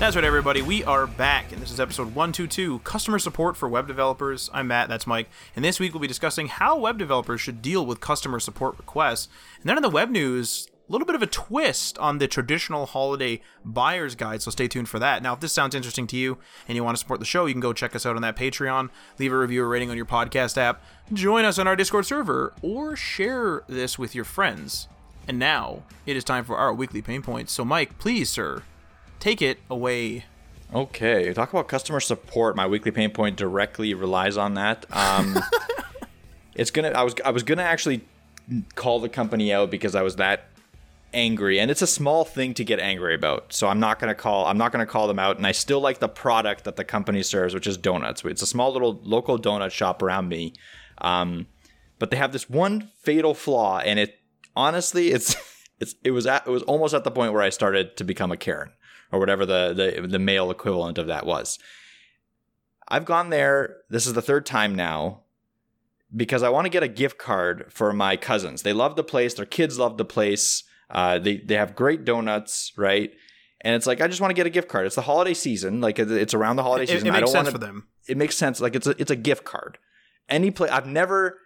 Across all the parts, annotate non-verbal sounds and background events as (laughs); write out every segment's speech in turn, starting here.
That's right, everybody. We are back, and this is episode 122 Customer Support for Web Developers. I'm Matt, that's Mike, and this week we'll be discussing how web developers should deal with customer support requests. And then in the web news, a little bit of a twist on the traditional holiday buyer's guide, so stay tuned for that. Now, if this sounds interesting to you and you want to support the show, you can go check us out on that Patreon, leave a review or rating on your podcast app, join us on our Discord server, or share this with your friends. And now, it is time for our weekly pain points. So, Mike, please, sir, take it away. Okay, talk about customer support. My weekly pain point directly relies on that. Um, (laughs) it's gonna. I was. I was gonna actually call the company out because I was that angry, and it's a small thing to get angry about. So I'm not gonna call. I'm not gonna call them out. And I still like the product that the company serves, which is donuts. It's a small little local donut shop around me, um, but they have this one fatal flaw, and it honestly, it's. (laughs) It's, it was at, it was almost at the point where I started to become a Karen or whatever the, the, the male equivalent of that was. I've gone there. This is the third time now because I want to get a gift card for my cousins. They love the place. Their kids love the place. Uh, they they have great donuts, right? And it's like I just want to get a gift card. It's the holiday season. Like it's around the holiday It, season. it I makes don't sense want for them. It makes sense. Like it's a it's a gift card. Any place I've never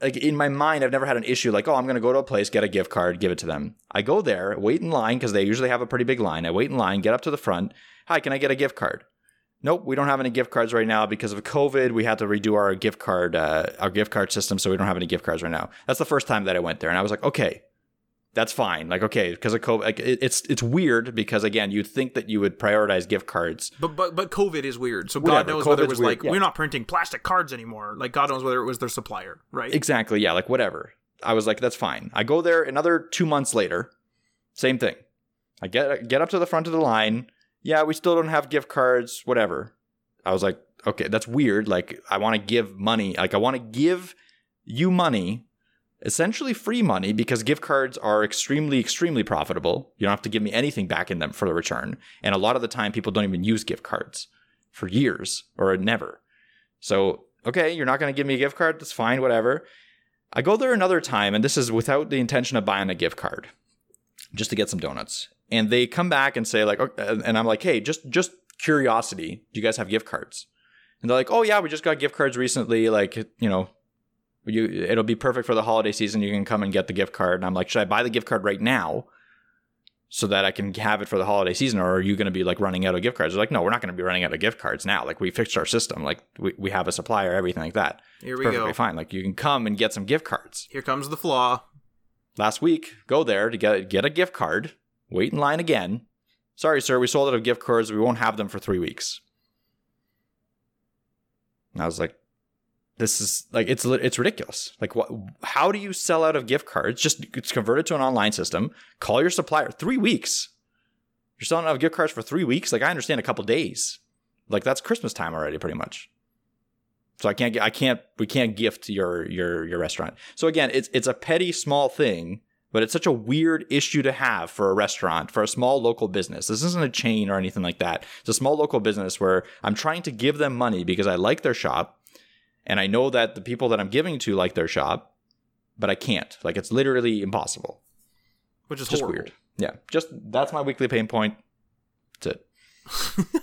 like in my mind I've never had an issue like oh I'm gonna go to a place get a gift card give it to them. I go there wait in line because they usually have a pretty big line. I wait in line get up to the front. Hi, can I get a gift card? Nope, we don't have any gift cards right now because of COVID. We had to redo our gift card uh, our gift card system, so we don't have any gift cards right now. That's the first time that I went there, and I was like, okay, that's fine. Like, okay, because of COVID, like, it, it's it's weird because again, you'd think that you would prioritize gift cards. But but but COVID is weird. So God Whatever, knows whether it was weird, like yeah. we're not printing plastic cards anymore. Like God knows whether it was their supplier, right? Exactly, yeah, like whatever. I was like, that's fine. I go there another two months later, same thing. I get get up to the front of the line. Yeah, we still don't have gift cards. Whatever. I was like, okay, that's weird. Like, I want to give money. Like, I want to give you money, essentially free money, because gift cards are extremely, extremely profitable. You don't have to give me anything back in them for the return. And a lot of the time, people don't even use gift cards for years or never. So, okay, you're not going to give me a gift card. That's fine, whatever. I go there another time, and this is without the intention of buying a gift card, just to get some donuts. And they come back and say like, and I'm like, hey, just just curiosity, do you guys have gift cards? And they're like, oh yeah, we just got gift cards recently. Like, you know, you it'll be perfect for the holiday season. You can come and get the gift card. And I'm like, should I buy the gift card right now? So that I can have it for the holiday season, or are you going to be like running out of gift cards? They're like, no, we're not going to be running out of gift cards now. Like we fixed our system, like we, we have a supplier, everything like that. Here we Perfectly go. fine. Like you can come and get some gift cards Here comes the flaw. last week, go there to get get a gift card, wait in line again. Sorry, sir, we sold out of gift cards. We won't have them for three weeks. And I was like, this is like it's it's ridiculous. Like, what? How do you sell out of gift cards? Just it's converted to an online system. Call your supplier. Three weeks. You're selling out of gift cards for three weeks. Like, I understand a couple days. Like that's Christmas time already, pretty much. So I can't get I can't we can't gift your your your restaurant. So again, it's it's a petty small thing, but it's such a weird issue to have for a restaurant, for a small local business. This isn't a chain or anything like that. It's a small local business where I'm trying to give them money because I like their shop and I know that the people that I'm giving to like their shop, but I can't. Like it's literally impossible. Which is Just horrible. weird. Yeah. Just that's my weekly pain point. That's it. (laughs)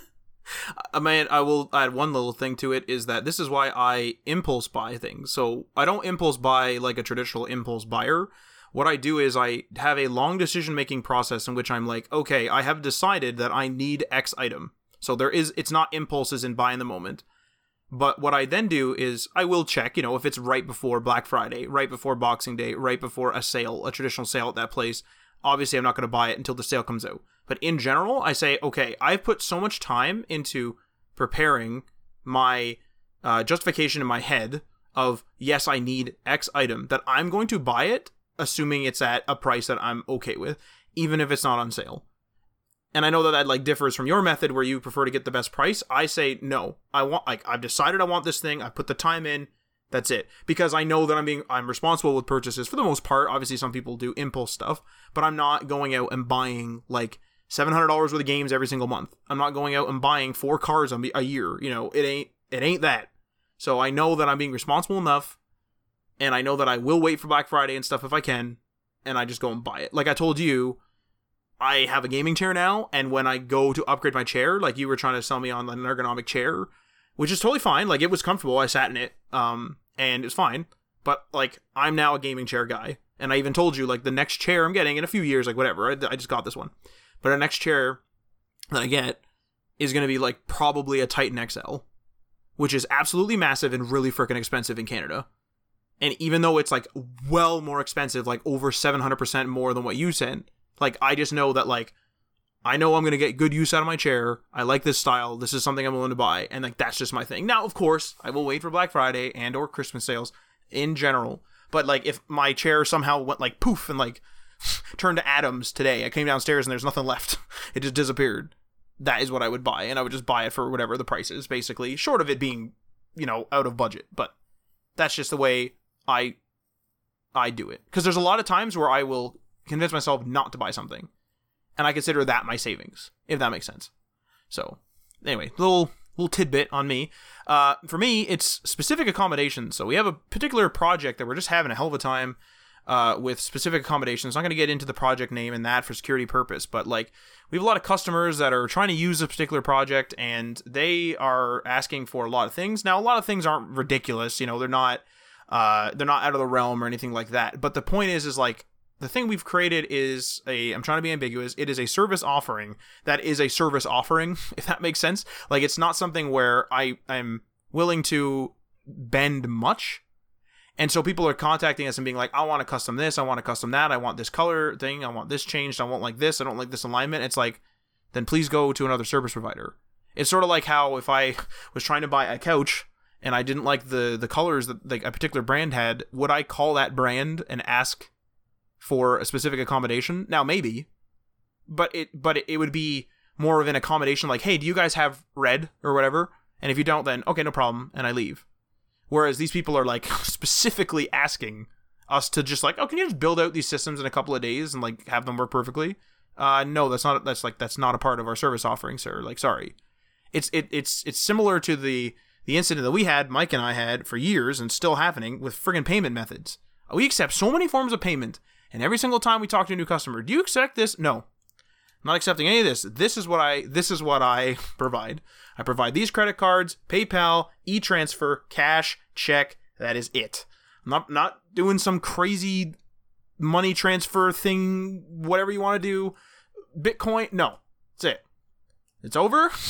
I mean, I will add one little thing to it is that this is why I impulse buy things. So I don't impulse buy like a traditional impulse buyer. What I do is I have a long decision making process in which I'm like, okay, I have decided that I need X item. So there is, it's not impulses and buy in the moment. But what I then do is I will check, you know, if it's right before Black Friday, right before Boxing Day, right before a sale, a traditional sale at that place. Obviously, I'm not going to buy it until the sale comes out. But in general, I say, okay, I've put so much time into preparing my uh, justification in my head of yes, I need X item, that I'm going to buy it, assuming it's at a price that I'm okay with, even if it's not on sale. And I know that that like differs from your method where you prefer to get the best price. I say no. I want like I've decided I want this thing. I put the time in. That's it. Because I know that I'm being I'm responsible with purchases for the most part. Obviously some people do impulse stuff, but I'm not going out and buying like $700 worth of games every single month. I'm not going out and buying four cars a year. You know, it ain't it ain't that. So I know that I'm being responsible enough and I know that I will wait for Black Friday and stuff if I can and I just go and buy it. Like I told you, I have a gaming chair now, and when I go to upgrade my chair, like you were trying to sell me on an ergonomic chair, which is totally fine. Like it was comfortable. I sat in it, um, and it's fine. But like I'm now a gaming chair guy, and I even told you like the next chair I'm getting in a few years, like whatever. I, I just got this one, but the next chair that I get is going to be like probably a Titan XL, which is absolutely massive and really freaking expensive in Canada. And even though it's like well more expensive, like over 700% more than what you said, like I just know that like I know I'm gonna get good use out of my chair. I like this style. This is something I'm willing to buy, and like that's just my thing. Now, of course, I will wait for Black Friday and or Christmas sales in general. But like if my chair somehow went like poof and like (laughs) turned to atoms today, I came downstairs and there's nothing left. (laughs) It just disappeared. That is what I would buy, and I would just buy it for whatever the price is, basically, short of it being, you know, out of budget. But that's just the way I I do it. Because there's a lot of times where I will convince myself not to buy something. And I consider that my savings, if that makes sense. So, anyway, little little tidbit on me. Uh, for me, it's specific accommodations. So we have a particular project that we're just having a hell of a time uh, with specific accommodations. I'm not going to get into the project name and that for security purpose, but like we have a lot of customers that are trying to use a particular project and they are asking for a lot of things. Now, a lot of things aren't ridiculous. You know, they're not uh, they're not out of the realm or anything like that. But the point is, is like the thing we've created is a i'm trying to be ambiguous it is a service offering that is a service offering (laughs) if that makes sense. Like it's not something where i i'm willing to bend much. And so people are contacting us and being like i want to custom this i want to custom that i want this color thing i want this changed i want like this i don't like this alignment. It's like then please go to another service provider. It's sort of like how if i (laughs) was trying to buy a couch and i didn't like the the colors that like a particular brand had would i call that brand and ask for a specific accommodation. Now maybe, but it but it, would be more of an accommodation like, hey, do you guys have red or whatever? And if you don't, then okay, no problem, and I leave. Whereas these people are like (laughs) specifically asking us to just like, oh, can you just build out these systems in a couple of days and like have them work perfectly? Uh, no, that's not that's like that's not a part of our service offering, sir. Like, sorry. It's it it's it's similar to the the incident that we had, Mike and I had for years and still happening with friggin' payment methods. We accept so many forms of payment and every single time we talk to a new customer, do you accept this? No. I'm not accepting any of this. This is what I this is what I (laughs) provide. I provide these credit cards, PayPal, e-transfer, cash, check. That is it. I'm not not doing some crazy money transfer thing, whatever you want to do. Bitcoin, no. That's it. It's over. (laughs)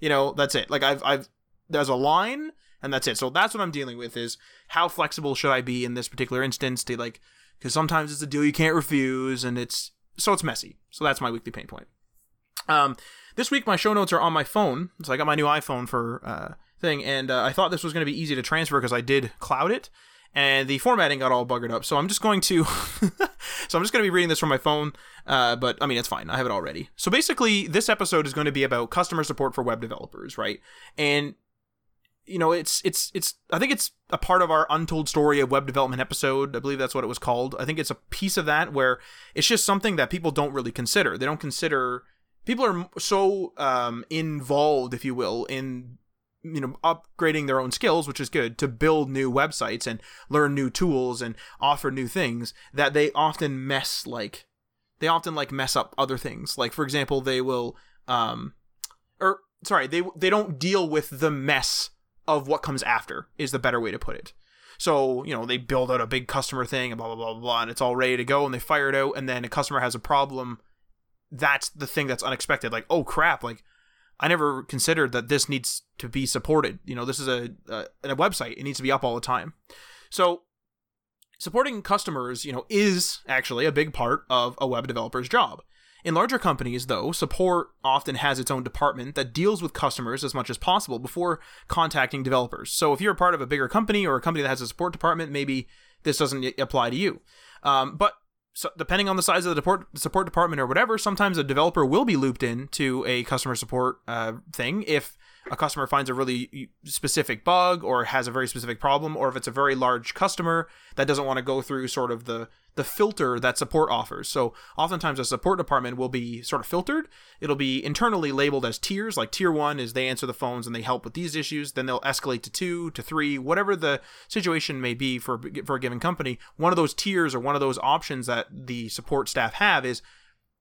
You know, that's it. Like I've I've there's a line and that's it. So that's what I'm dealing with is how flexible should I be in this particular instance to like because sometimes it's a deal you can't refuse, and it's so it's messy. So that's my weekly pain point. Um, this week my show notes are on my phone, so I got my new iPhone for uh, thing, and uh, I thought this was going to be easy to transfer because I did cloud it, and the formatting got all buggered up. So I'm just going to, (laughs) so I'm just going to be reading this from my phone. Uh, but I mean, it's fine. I have it already. So basically, this episode is going to be about customer support for web developers, right? And you know, it's it's it's I think it's a part of our untold story of web development episode. I believe that's what it was called. I think it's a piece of that where it's just something that people don't really consider. They don't consider people are so um, involved, if you will, in you know upgrading their own skills which is good to build new websites and learn new tools and offer new things that they often mess like they often like mess up other things like for example they will um or sorry they they don't deal with the mess of what comes after is the better way to put it. So, you know, they build out a big customer thing and blah, blah, blah, blah, blah, and it's all ready to go and they fire it out and then a customer has a problem. That's the thing that's unexpected. Like, oh crap, like I never considered that this needs to be supported. You know, this is a, a, a website. It needs to be up all the time. So supporting customers, you know, is actually a big part of a web developer's job. In larger companies, though, support often has its own department that deals with customers as much as possible before contacting developers. So if you're a part of a bigger company or a company that has a support department, maybe this doesn't apply to you. Um, but so depending on the size of the support, department or whatever, sometimes a developer will be looped in to a customer support uh, thing if a customer finds a really specific bug or has a very specific problem, or if it's a very large customer that doesn't want to go through sort of the the filter that support offers. So oftentimes a support department will be sort of filtered. It'll be internally labeled as tiers. Like tier one is they answer the phones and they help with these issues. Then they'll escalate to two, to three, whatever the situation may be for for a given company. One of those tiers or one of those options that the support staff have is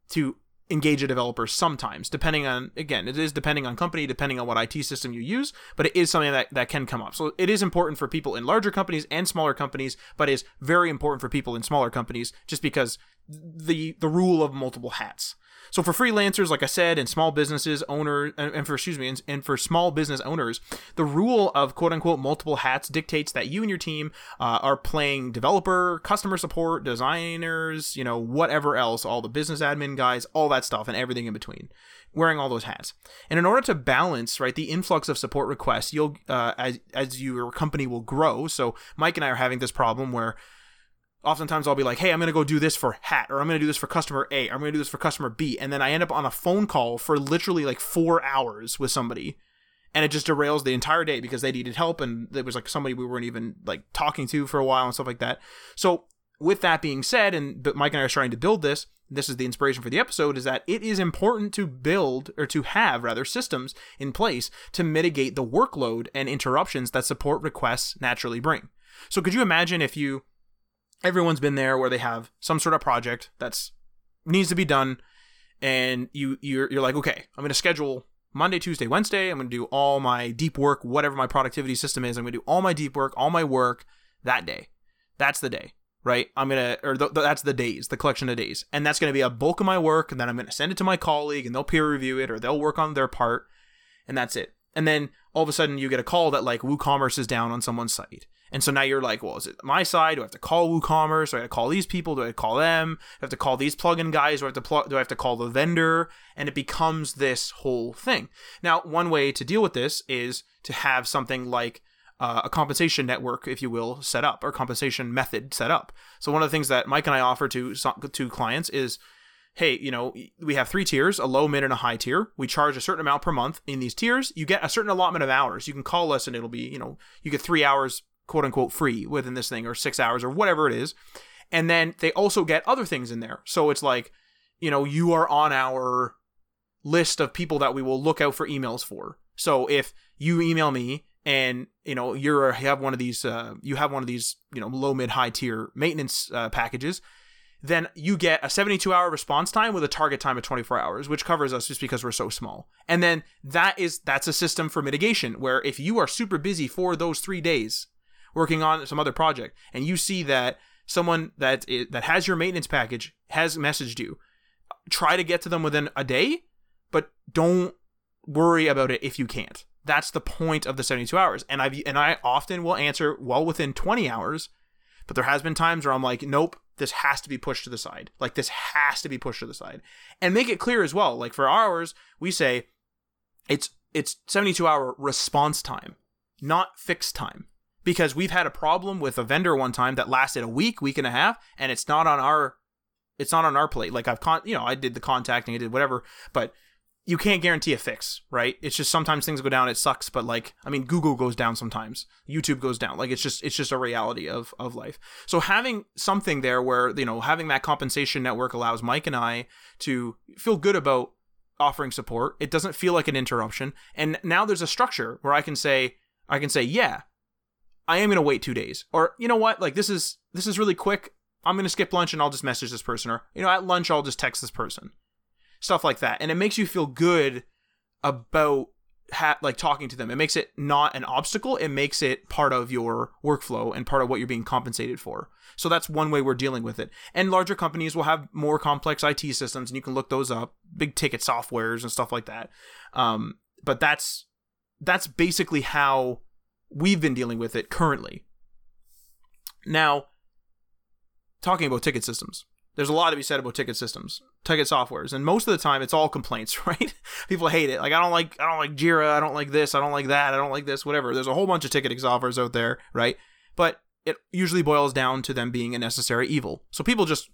to engage a developer sometimes depending on again it is depending on company depending on what IT system you use but it is something that, that can come up. So it is important for people in larger companies and smaller companies but is very important for people in smaller companies just because the the rule of multiple hats so for freelancers, like I said, and small businesses owner, and for excuse me, and, and for small business owners, the rule of quote unquote multiple hats dictates that you and your team uh, are playing developer, customer support, designers, you know, whatever else, all the business admin guys, all that stuff, and everything in between wearing all those hats. And in order to balance, right, the influx of support requests, you'll uh, as as your company will grow. So Mike and I are having this problem where oftentimes I'll be like, hey, I'm going to go do this for hat, or I'm going to do this for customer A, or I'm going to do this for customer B. And then I end up on a phone call for literally like four hours with somebody. And it just derails the entire day because they needed help. And there was like somebody we weren't even like talking to for a while and stuff like that. So, with that being said, and Mike and I are trying to build this, this is the inspiration for the episode, is that it is important to build or to have rather systems in place to mitigate the workload and interruptions that support requests naturally bring. So, could you imagine if you everyone's been there where they have some sort of project that's needs to be done and you you're, you're like okay i'm going to schedule monday tuesday wednesday. I'm going to do all my deep work whatever my productivity system is. I'm going to do all my deep work all my work that day. That's the day right? I'm going to or th- that's the days the collection of days. And that's going to be a bulk of my work and then i'm going to send it to my colleague and they'll peer review it or they'll work on their part and that's it and then all of a sudden you get a call that like woocommerce is down on someone's site and so now you're like, well, is it my side? Do I have to call WooCommerce? Do I have to call these people? Do I call them? Do I have to call these plugin guys? Do I have to pl- do I have to call the vendor? And it becomes this whole thing. Now, one way to deal with this is to have something like uh, a compensation network, if you will, set up or compensation method set up. So one of the things that Mike and I offer to to clients is hey, you know, we have three tiers, a low, mid, and a high tier. We charge a certain amount per month in these tiers. You get a certain allotment of hours. You can call us and it'll be, you know, you get three hours quote unquote free within this thing or six hours or whatever it is. And then they also get other things in there. So it's like, you know, you are on our list of people that we will look out for emails for. So if you email me and you know you're you have one of these uh, you have one of these you know low mid high tier maintenance uh, packages then you get a 72 hour response time with a target time of 24 hours which covers us just because we're so small. And then that is that's a system for mitigation where if you are super busy for those 3 days working on some other project and you see that someone that is, that has your maintenance package has messaged you try to get to them within a day but don't worry about it if you can't. That's the point of the 72 hours. And i and i often will answer well within 20 hours but there has been times where i'm like nope this has to be pushed to the side. Like this has to be pushed to the side. And make it clear as well like for ours we say it's it's 72 hour response time not fixed time. Because we've had a problem with a vendor one time that lasted a week, week and a half, and it's not on our it's not on our plate. Like I've con you know, I did the contacting, I did whatever, but you can't guarantee a fix, right? It's just sometimes things go down, it sucks, but like I mean Google goes down sometimes. YouTube goes down. Like it's just it's just a reality of of life. So having something there where, you know, having that compensation network allows Mike and I to feel good about offering support. It doesn't feel like an interruption. And now there's a structure where I can say I can say, "Yeah, I am going to wait two days. Or, you know what? Like, this is, this is really quick. I'm going to skip lunch and I'll just message this person. Or, you know, at lunch, I'll just text this person. Stuff like that. And it makes you feel good about ha- like talking to them. It makes it not an obstacle. It makes it part of your workflow and part of what you're being compensated for. So that's one way we're dealing with it. And larger companies will have more complex IT systems, and you can look those up, big ticket softwares and stuff like that. Um, but that's that's basically how we've been dealing with it currently. Now, talking about ticket systems, there's a lot to be said about ticket systems. Ticket softwares and most of the time it's all complaints (laughs) right? People hate it. Like i don't like i don't like jira i don't like this i don't like that i don't like this whatever. There's a whole bunch of ticketing softwares out there right? But it usually boils down to them being a necessary evil. So people just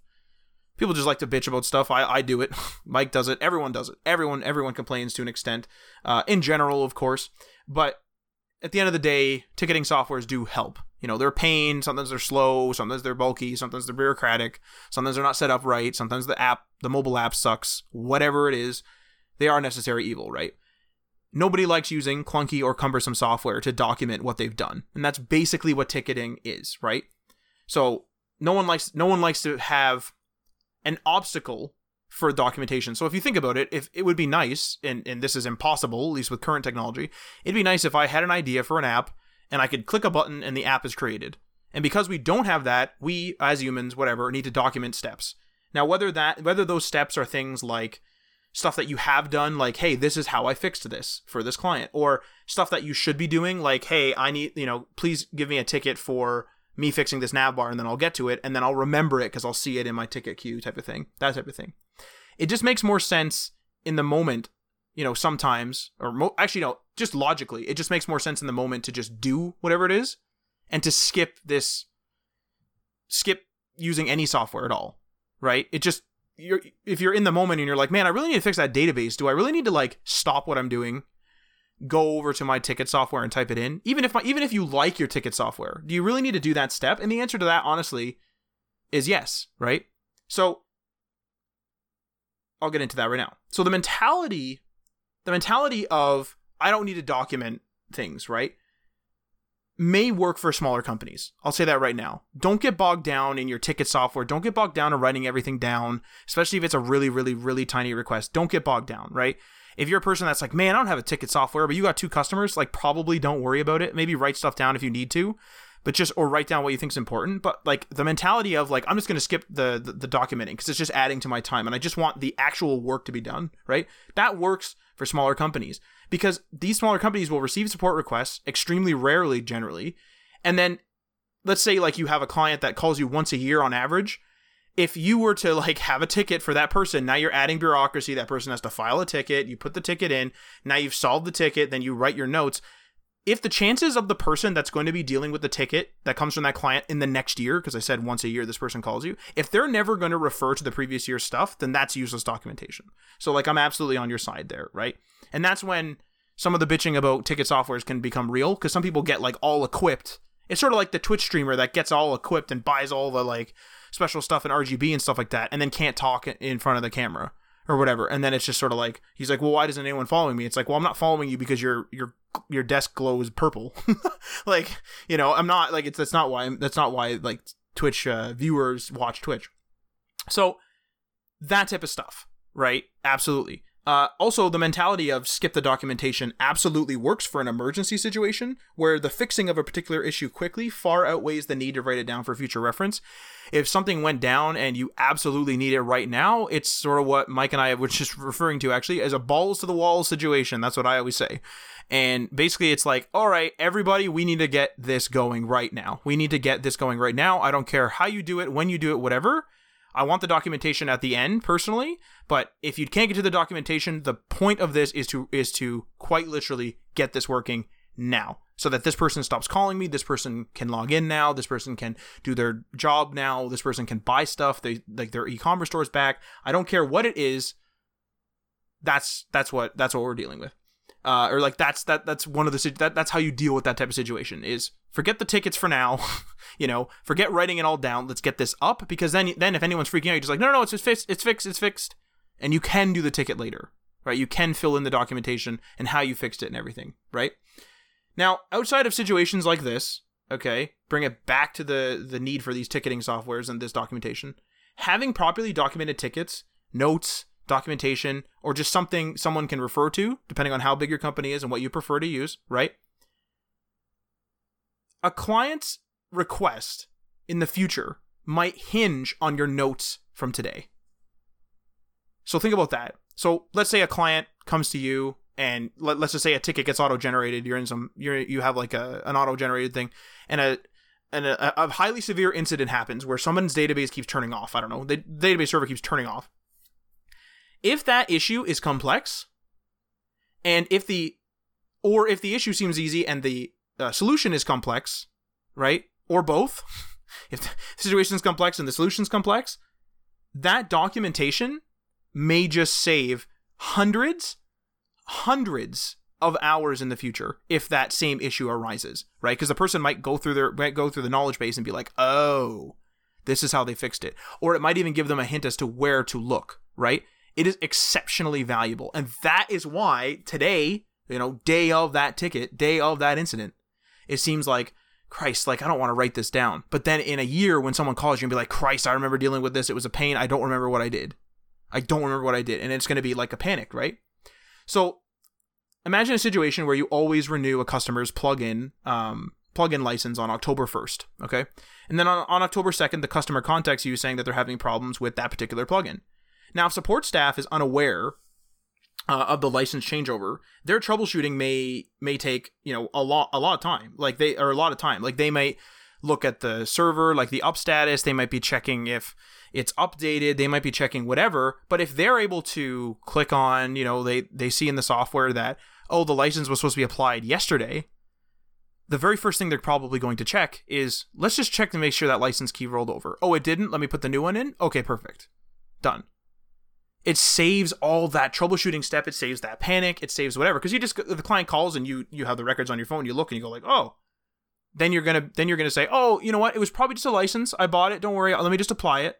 people just like to bitch about stuff. I i do it. (laughs) Mike does it. Everyone does it. Everyone everyone complains to an extent uh, in general of course. But at the end of the day ticketing softwares do help you know, they're pain. Sometimes they're slow. Sometimes they're bulky. Sometimes they're bureaucratic. Sometimes they're not set up right. Sometimes the app, the mobile app sucks. Whatever it is, they are necessary evil, right? Nobody likes using clunky or cumbersome software to document what they've done. And that's basically what ticketing is, right? So no one likes no one likes to have an obstacle for documentation. So if you think about it, if it would be nice, and, and this is impossible, at least with current technology, it'd be nice if I had an idea for an app and I could click a button and the app is created. And because we don't have that, we as humans, whatever, need to document steps. Now, whether that whether those steps are things like stuff that you have done, like, hey, this is how I fixed this for this client, or stuff that you should be doing, like, hey, I need, you know, please give me a ticket for me fixing this nav bar, and then I'll get to it, and then I'll remember it because I'll see it in my ticket queue, type of thing. That type of thing. It just makes more sense in the moment you know, sometimes, or mo- actually, no, just logically, it just makes more sense in the moment to just do whatever it is and to skip this, skip using any software at all, right? It just, you're, if you're in the moment and you're like, man, I really need to fix that database. Do I really need to like stop what I'm doing, go over to my ticket software and type it in? Even if my, even if you like your ticket software, do you really need to do that step? And the answer to that, honestly, is yes, right? So I'll get into that right now. So the mentality the mentality of I don't need to document things, right? May work for smaller companies. I'll say that right now. Don't get bogged down in your ticket software. Don't get bogged down in writing everything down, especially if it's a really, really, really tiny request. Don't get bogged down, right? If you're a person that's like, man, I don't have a ticket software, but you got two customers, like probably don't worry about it. Maybe write stuff down if you need to but just or write down what you think is important but like the mentality of like i'm just going to skip the, the, the documenting because it's just adding to my time and i just want the actual work to be done right? That works for smaller companies because these smaller companies will receive support requests extremely rarely generally and then let's say like you have a client that calls you once a year on average if you were to like have a ticket for that person now you're adding bureaucracy that person has to file a ticket you put the ticket in now you've solved the ticket then you write your notes if the chances of the person that's going to be dealing with the ticket that comes from that client in the next year, because I said once a year this person calls you, if they're never going to refer to the previous year's stuff, then that's useless documentation. So, like, I'm absolutely on your side there, right? And that's when some of the bitching about ticket softwares can become real, because some people get like all equipped. It's sort of like the Twitch streamer that gets all equipped and buys all the like special stuff in RGB and stuff like that, and then can't talk in front of the camera or whatever. And then it's just sort of like he's like, well, why doesn't anyone following me? It's like, well, I'm not following you because your your your desk glows purple. (laughs) like you know, I'm not like it's that's not why that's not why like Twitch uh, viewers watch Twitch. So that type of stuff, right? Absolutely. Uh, also, the mentality of skip the documentation absolutely works for an emergency situation where the fixing of a particular issue quickly far outweighs the need to write it down for future reference. If something went down and you absolutely need it right now, it's sort of what Mike and I were (laughs) just referring to actually as a balls to the wall situation. That's what I always say. And basically, it's like, all right, everybody, we need to get this going right now. We need to get this going right now. I don't care how you do it, when you do it, whatever I want the documentation at the end personally, but if you can't get to the documentation, the point of this is to is to quite literally get this working now so that this person stops calling me this person can log in now this person can do their job now this person can buy stuff they like their e-commerce stores back. I don't care what it is. That's that's what that's what we're dealing with uh, or like that's that that's one of the that that's how you deal with that type of situation is forget the tickets for now (laughs) you know forget writing it all down. Let's get this up because then then if anyone's freaking out you're just like no no no it's fixed it's fixed it's fixed. And you can do the ticket later right? You can fill in the documentation and how you fixed it and everything right? Now outside of situations like this okay bring it back to the the need for these ticketing softwares and this documentation. Having properly documented tickets notes documentation, or just something someone can refer to, depending on how big your company is and what you prefer to use, right? A client's request in the future might hinge on your notes from today. So think about that. So let's say a client comes to you and let, us just say a ticket gets auto generated. You're in some you're you have like a an auto generated thing, and a and a, a, highly severe incident happens where someone's database keeps turning off. I don't know, the database server keeps turning off, If that issue is complex, and if the or if the issue seems easy and the uh, solution is complex, right? Or both. (laughs) if the situation is complex and the solution is complex, that documentation may just save hundreds, hundreds of hours in the future if that same issue arises, right? Because the person might go through their might go through the knowledge base and be like, "Oh, this is how they fixed it," or it might even give them a hint as to where to look, right? It is exceptionally valuable, and that is why today, you know, day of that ticket, day of that incident, it seems like Christ, like I don't want to write this down. But then in a year, when someone calls you and be like, Christ, I remember dealing with this. It was a pain. I don't remember what I did. I don't remember what I did. And it's going to be like a panic, right? So imagine a situation where you always renew a customer's plugin um, plugin license on October 1st, okay? And then on, on October 2nd, the customer contacts you saying that they're having problems with that particular plugin. Now, if support staff is unaware uh, of the license changeover, their troubleshooting may may take you know a lot a lot of time. Like they or a lot of time. Like they might look at the server, like the up status. They might be checking if it's updated. They might be checking whatever. But if they're able to click on, you know, they they see in the software that oh the license was supposed to be applied yesterday. The very first thing they're probably going to check is let's just check to make sure that license key rolled over. Oh, it didn't. Let me put the new one in. Okay, perfect. Done it saves all that troubleshooting step it saves that panic it saves whatever because you just the client calls and you you have the records on your phone you look and you go like oh. Then you're gonna then you're gonna say oh you know what? It was probably just a license. I bought it. Don't worry. Let me just apply it.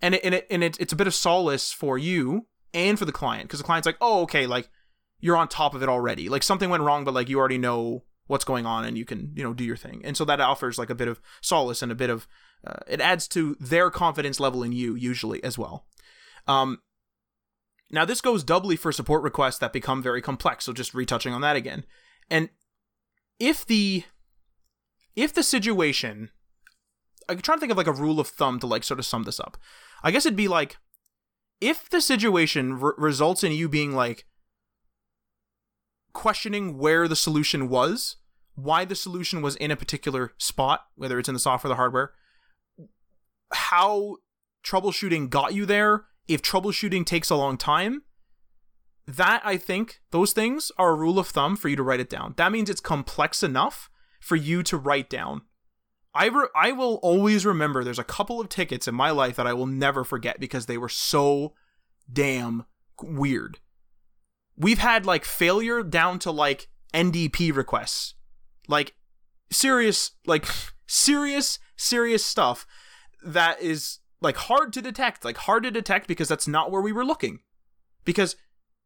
And it and it and it, it's a bit of solace for you and for the client because the client's like oh okay like you're on top of it already. Like something went wrong but like you already know what's going on and you can you know do your thing. And so that offers like a bit of solace and a bit of uh, it adds to their confidence level in you usually as well. Um now, this goes doubly for support requests that become very complex, so just retouching on that again. And if the if the situation I'm trying to think of like a rule of thumb to like sort of sum this up. I guess it'd be like if the situation re- results in you being like questioning where the solution was, why the solution was in a particular spot, whether it's in the software or the hardware, how troubleshooting got you there, if troubleshooting takes a long time, that I think those things are a rule of thumb for you to write it down. That means it's complex enough for you to write down. I re- I will always remember there's a couple of tickets in my life that I will never forget because they were so damn weird. We've had like failure down to like NDP requests. Like serious like (laughs) serious serious stuff that is like hard to detect, like hard to detect because that's not where we were looking. Because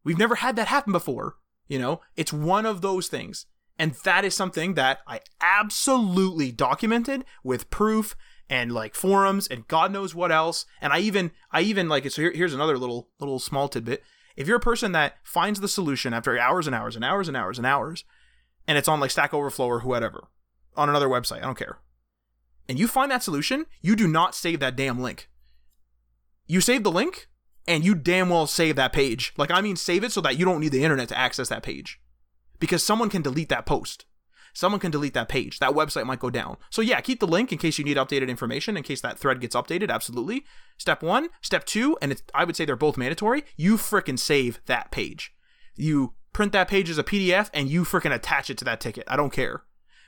we've never had that happen before, you know? It's one of those things. And that is something that I absolutely documented with proof and like forums and God knows what else. And I even I even like it. so here, here's another little little small tidbit. If you're a person that finds the solution after hours and hours and hours and hours and hours, and it's on like Stack Overflow or whatever, on another website, I don't care and you find that solution, you do not save that damn link. You save the link, and you damn well save that page. Like, I mean, save it so that you don't need the internet to access that page. Because someone can delete that post. Someone can delete that page. That website might go down. So, yeah, keep the link in case you need updated information, in case that thread gets updated. Absolutely. Step one. Step two, and I would say they're both mandatory. You fricking save that page. You print that page as a PDF and you fricking attach it to that ticket. I don't care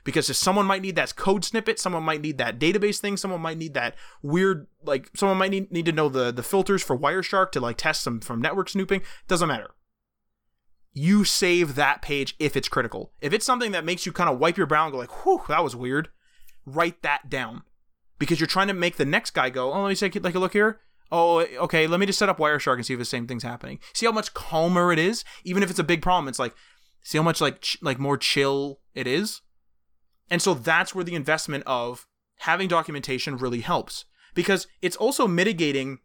because if someone might need that code snippet, someone might need that database thing, someone might need that weird like someone might need, need to know the the filters for Wireshark to like test some from network snooping. Doesn't matter. You save that page if it's critical. If it's something that makes you kind of wipe your brow and go like, "Whew, that was weird," write that down because you're trying to make the next guy go, "Oh, let me take like a look here." Oh, okay. Let me just set up Wireshark and see if the same thing's happening. See how much calmer it is, even if it's a big problem. It's like, see how much like ch- like more chill it is. And so that's where the investment of having documentation really helps because it's also mitigating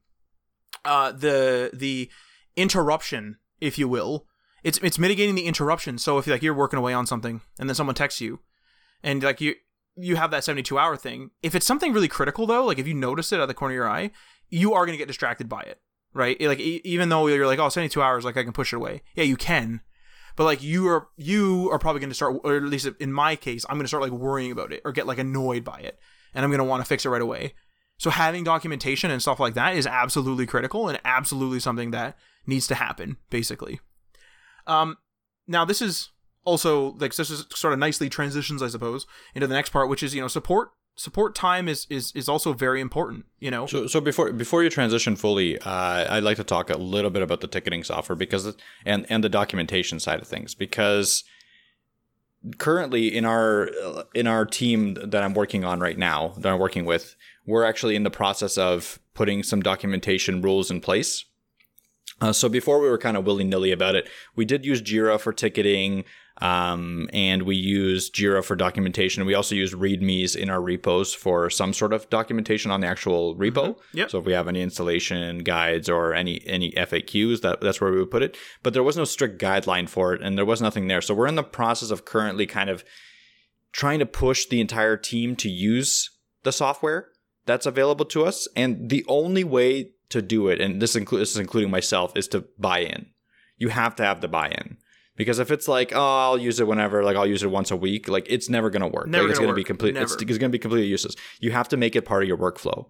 uh, the the interruption, if you will. It's it's mitigating the interruption. So if like you're working away on something and then someone texts you, and like you you have that 72 hour thing. If it's something really critical though, like if you notice it at the corner of your eye, you are going to get distracted by it, right? Like even though you're like, oh, 72 hours, like I can push it away. Yeah, you can, but like you are you are probably going to start or at least in my case i'm going to start like worrying about it or get like annoyed by it and i'm going to want to fix it right away so having documentation and stuff like that is absolutely critical and absolutely something that needs to happen, basically. Um, now this is also like this is sort of nicely transitions, I suppose, into the next part, which is you know support support time is is is also very important. You know. So so before before you transition fully, uh, I'd like to talk a little bit about the ticketing software because and and the documentation side of things because currently in our in our team that I'm working on right now that I'm working with, we're actually in the process of putting some documentation rules in place. Uh, so before we were kind of willy nilly about it, we did use Jira for ticketing. Um, and we use Jira for documentation. We also use READMEs in our repos for some sort of documentation on the actual repo. Mm-hmm. Yep. So if we have any installation guides or any any FAQs, that that's where we would put it. But there was no strict guideline for it, and there was nothing there. So we're in the process of currently kind of trying to push the entire team to use the software that's available to us. And the only way to do it, and this, inclu- this is including myself, is to buy in. You have to have the buy in. Because if it's like, oh, I'll use it whenever, like I'll use it once a week, like it's never gonna work. Never like, it's gonna gonna be complete. It's, Never. it's gonna be completely useless. You have to make it part of your workflow.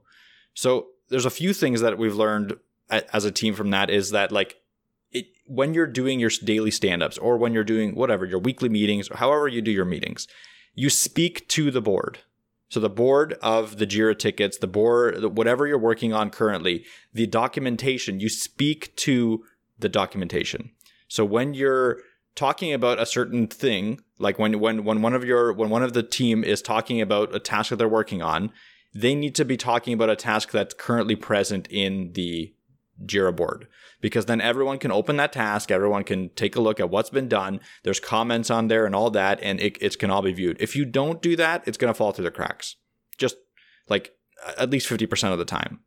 So there's a few things that we've learned as a team from that is that like it when you're doing your daily stand-ups or when you're doing whatever your weekly meetings or however you do your meetings, you speak to the board. So the board of the Jira tickets, the board, whatever you're working on currently, the documentation, you speak to the documentation. So when you're talking about a certain thing, like when when when one of your when one of the team is talking about a task that they're working on, they need to be talking about a task that's currently present in the Jira board because then everyone can open that task, everyone can take a look at what's been done. There's comments on there and all that, and it, it can all be viewed. If you don't do that, it's going to fall through the cracks, just like at least 50% of the time.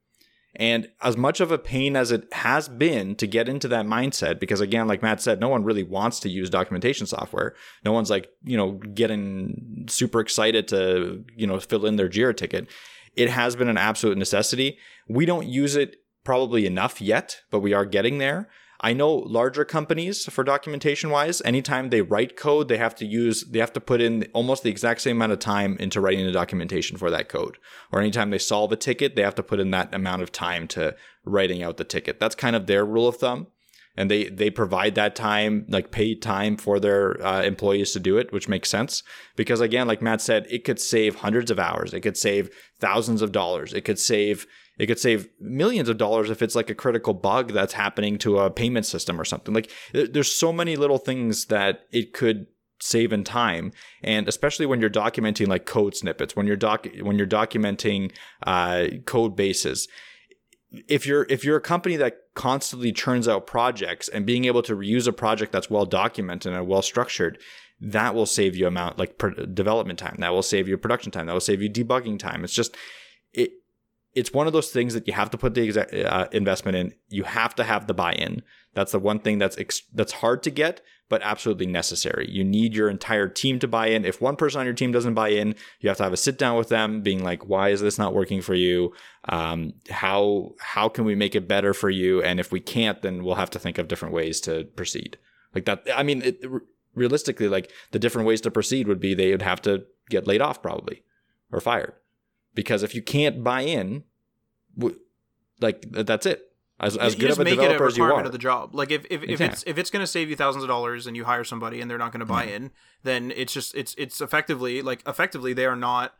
And as much of a pain as it has been to get into that mindset, because again, like Matt said, no one really wants to use documentation software. No one's like, you know, getting super excited to, you know, fill in their Jira ticket. It has been an absolute necessity. We don't use it probably enough yet, but we are getting there. I know larger companies for documentation wise, anytime they write code, they have to use, they have to put in almost the exact same amount of time into writing the documentation for that code. Or anytime they solve a ticket, they have to put in that amount of time to writing out the ticket. That's kind of their rule of thumb. And they, they provide that time, like paid time for their uh, employees to do it, which makes sense. Because again, like Matt said, it could save hundreds of hours. It could save thousands of dollars. It could save, it could save millions of dollars if it's like a critical bug that's happening to a payment system or something. Like there's so many little things that it could save in time. And especially when you're documenting like code snippets when you're doc when you're documenting uh, code bases. If you're if you're a company that constantly churns out projects and being able to reuse a project that's well documented and well structured that will save you amount like development time. That will save you production time. That will save you debugging time. It's just it it's one of those things that you have to put the exa- uh, investment in. You have to have the buy-in. That's the one thing that's ex- that's hard to get but absolutely necessary. You need your entire team to buy in. If one person on your team doesn't buy in you have to have a sit down with them being like why is this not working for you? Um, how how can we make it better for you? And if we can't then we'll have to think of different ways to proceed. Like that i mean it, realistically like the different ways to proceed would be they would have to get laid off probably or fired because if you can't buy in like that's it as, as you good of a make it a developer as you are of the job. Like if if, if it's if it's going to save you thousands of dollars and you hire somebody and they're not going to buy Mm-hmm. in, then it's just it's it's effectively like effectively they are not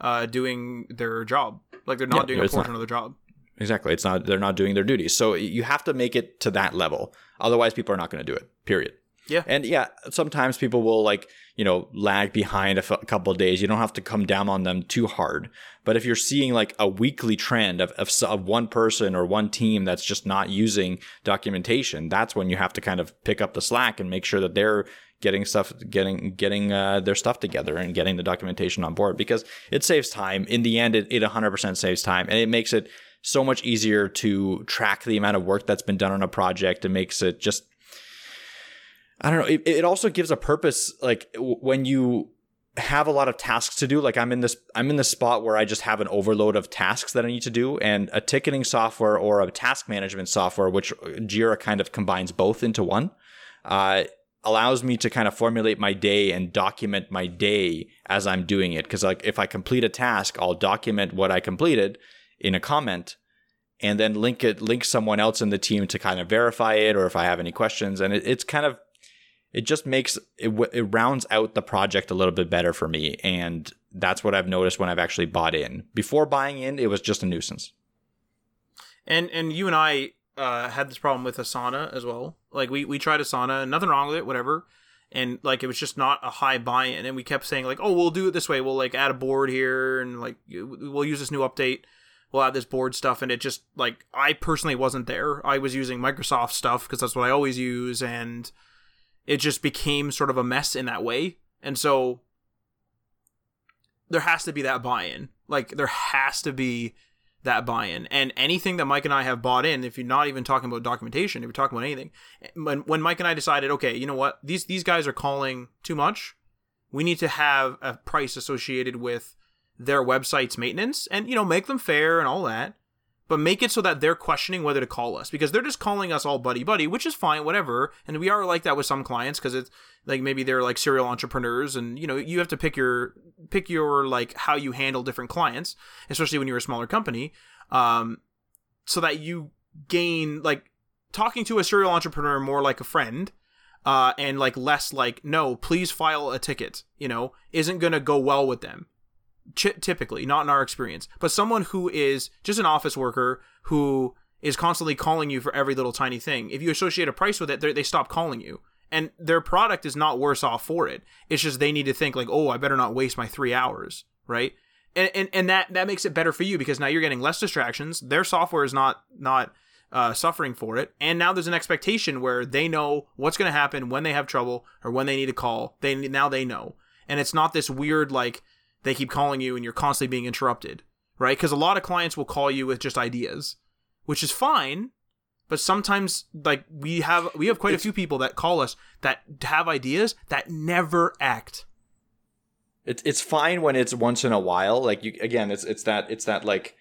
uh, doing their job. Like they're not Yeah, doing a portion not. of the job. Exactly. It's not they're not doing their duties. So you have to make it to that level. Otherwise people are not going to do it. Period. Yeah. And yeah, sometimes people will like, you know, lag behind a, f- a couple days. You don't have to come down on them too hard. But if you're seeing like a weekly trend of, of, of one person or one team that's just not using documentation, that's when you have to kind of pick up the slack and make sure that they're getting stuff, getting, getting uh, their stuff together and getting the documentation on board because it saves time. In the end, it, it 100% saves time and it makes it so much easier to track the amount of work that's been done on a project. It makes it just I don't know. It, it also gives a purpose. Like when you have a lot of tasks to do, like I'm in this, I'm in this spot where I just have an overload of tasks that I need to do, and a ticketing software or a task management software, which Jira kind of combines both into one, uh, allows me to kind of formulate my day and document my day as I'm doing it. Because like if I complete a task, I'll document what I completed in a comment, and then link it link someone else in the team to kind of verify it or if I have any questions and it, it's kind of it just makes it, it rounds out the project a little bit better for me and that's what I've noticed when I've actually bought in. Before buying in, it was just a nuisance. And and you and I uh, had this problem with Asana as well. Like we we tried Asana, nothing wrong with it, whatever. And like it was just not a high buy-in, and we kept saying like, "Oh, we'll do it this way. We'll like add a board here, and like we'll use this new update. We'll add this board stuff." And it just like I personally wasn't there. I was using Microsoft stuff because that's what I always use, and it just became sort of a mess in that way. And so there has to be that buy-in. Like there has to be that buy-in. And anything that Mike and I have bought in, if you're not even talking about documentation, if you're talking about anything, when when Mike and I decided, okay, you know what, these these guys are calling too much, we need to have a price associated with their website's maintenance, and you know, make them fair and all that but make it so that they're questioning whether to call us because they're just calling us all buddy buddy, which is fine, whatever. And we are like that with some clients because it's like maybe they're like serial entrepreneurs, and you know you have to pick your pick your like how you handle different clients, especially when you're a smaller company, um, so that you gain like talking to a serial entrepreneur more like a friend. Uh, and like less like no please file a ticket you know isn't gonna go well with them ch- typically, not in our experience, but someone who is just an office worker who is constantly calling you for every little tiny thing. If you associate a price with it, they stop calling you. And their product is not worse off for it. It's just they need to think like, oh, I better not waste my three hours, right? And and, and that that makes it better for you because now you're getting less distractions. Their software is not not uh, suffering for it, and now there's an expectation where they know what's going to happen when they have trouble or when they need a call. They now they know, and it's not this weird like they keep calling you and you're constantly being interrupted, right? Because a lot of clients will call you with just ideas, which is fine. But sometimes, like we have, we have quite it's, a few people that call us that have ideas that never act. It's it's fine when it's once in a while. Like you again, it's it's that it's that like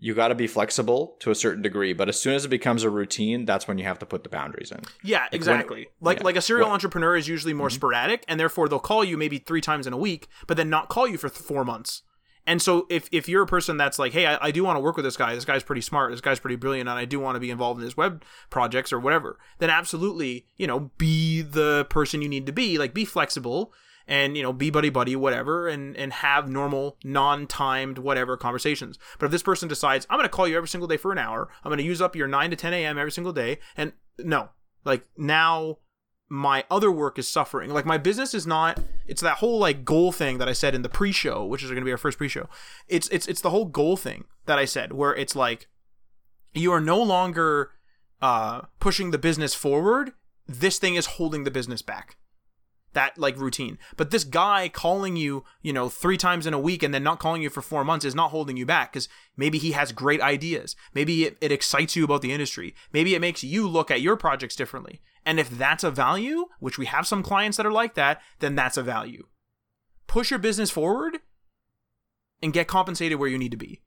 you got to be flexible to a certain degree but as soon as it becomes a routine that's when you have to put the boundaries in. Yeah exactly. like like, yeah. like a serial entrepreneur is usually more mm-hmm. sporadic and therefore they'll call you maybe three times in a week but then not call you for th- four months. And so if, if you're a person that's like hey I, I do want to work with this guy. This guy's pretty smart. This guy's pretty brilliant and i do want to be involved in his web projects or whatever then absolutely you know be the person you need to be. Like be flexible and you know be buddy buddy whatever and and have normal non-timed whatever conversations. But if this person decides i'm going to call you every single day for an hour. I'm going to use up your 9 to 10 a.m every single day and no. Like now my other work is suffering. Like my business is not it's that whole like goal thing that i said in the pre-show which is going to be our first pre-show. It's it's it's the whole goal thing that i said where it's like you are no longer uh pushing the business forward. This thing is holding the business back that like routine. But this guy calling you, you know, three times in a week and then not calling you for four months is not holding you back because maybe he has great ideas. Maybe it, it excites you about the industry. Maybe it makes you look at your projects differently. And if that's a value, which we have some clients that are like that, then that's a value. Push your business forward and get compensated where you need to be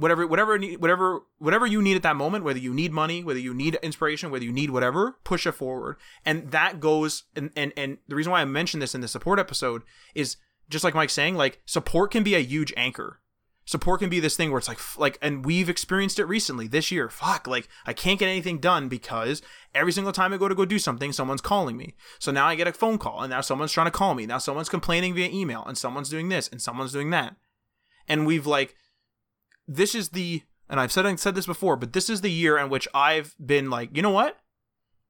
whatever whatever whatever whatever you need at that moment whether you need money whether you need inspiration whether you need whatever push it forward. And that goes and and, and the reason why i mentioned this in the support episode is just like mike's saying like support can be a huge anchor. Support can be this thing where it's like like and we've experienced it recently this year. Fuck like i can't get anything done because every single time i go to go do something someone's calling me. So now i get a phone call and now someone's trying to call me. Now someone's complaining via email and someone's doing this and someone's doing that. And we've like this is the and I've said I said this before, but this is the year in which I've been like, you know what?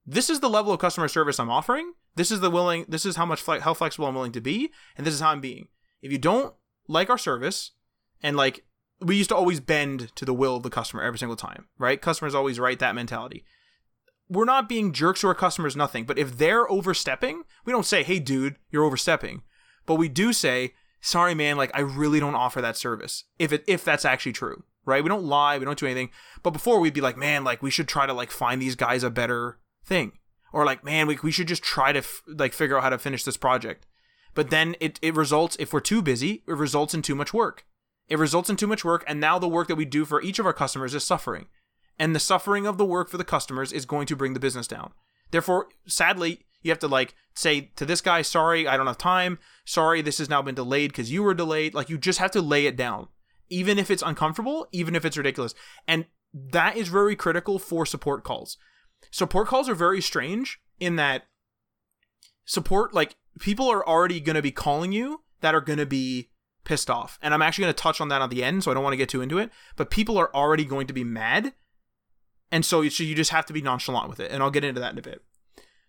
This is the level of customer service I'm offering. This is the willing. This is how much fle- how flexible I'm willing to be, and this is how I'm being. If you don't like our service, and like we used to always bend to the will of the customer every single time, right? Customers always right that mentality. We're not being jerks to our customers, nothing. But if they're overstepping, we don't say, "Hey, dude, you're overstepping," but we do say, sorry man like i really don't offer that service if it if that's actually true right? We don't lie we don't do anything. But before we'd be like man like we should try to like find these guys a better thing. Or like man we, we should just try to f- like figure out how to finish this project. But then it, it results if we're too busy it results in too much work. It results in too much work and now the work that we do for each of our customers is suffering. And the suffering of the work for the customers is going to bring the business down. Therefore sadly you have to like say to this guy, sorry, I don't have time. Sorry, this has now been delayed because you were delayed. Like you just have to lay it down. Even if it's uncomfortable, even if it's ridiculous. And that is very critical for support calls. Support calls are very strange in that support like people are already going to be calling you that are going to be pissed off. And I'm actually going to touch on that on the end, so I don't want to get too into it, but people are already going to be mad. And so you, you just have to be nonchalant with it, and I'll get into that in a bit.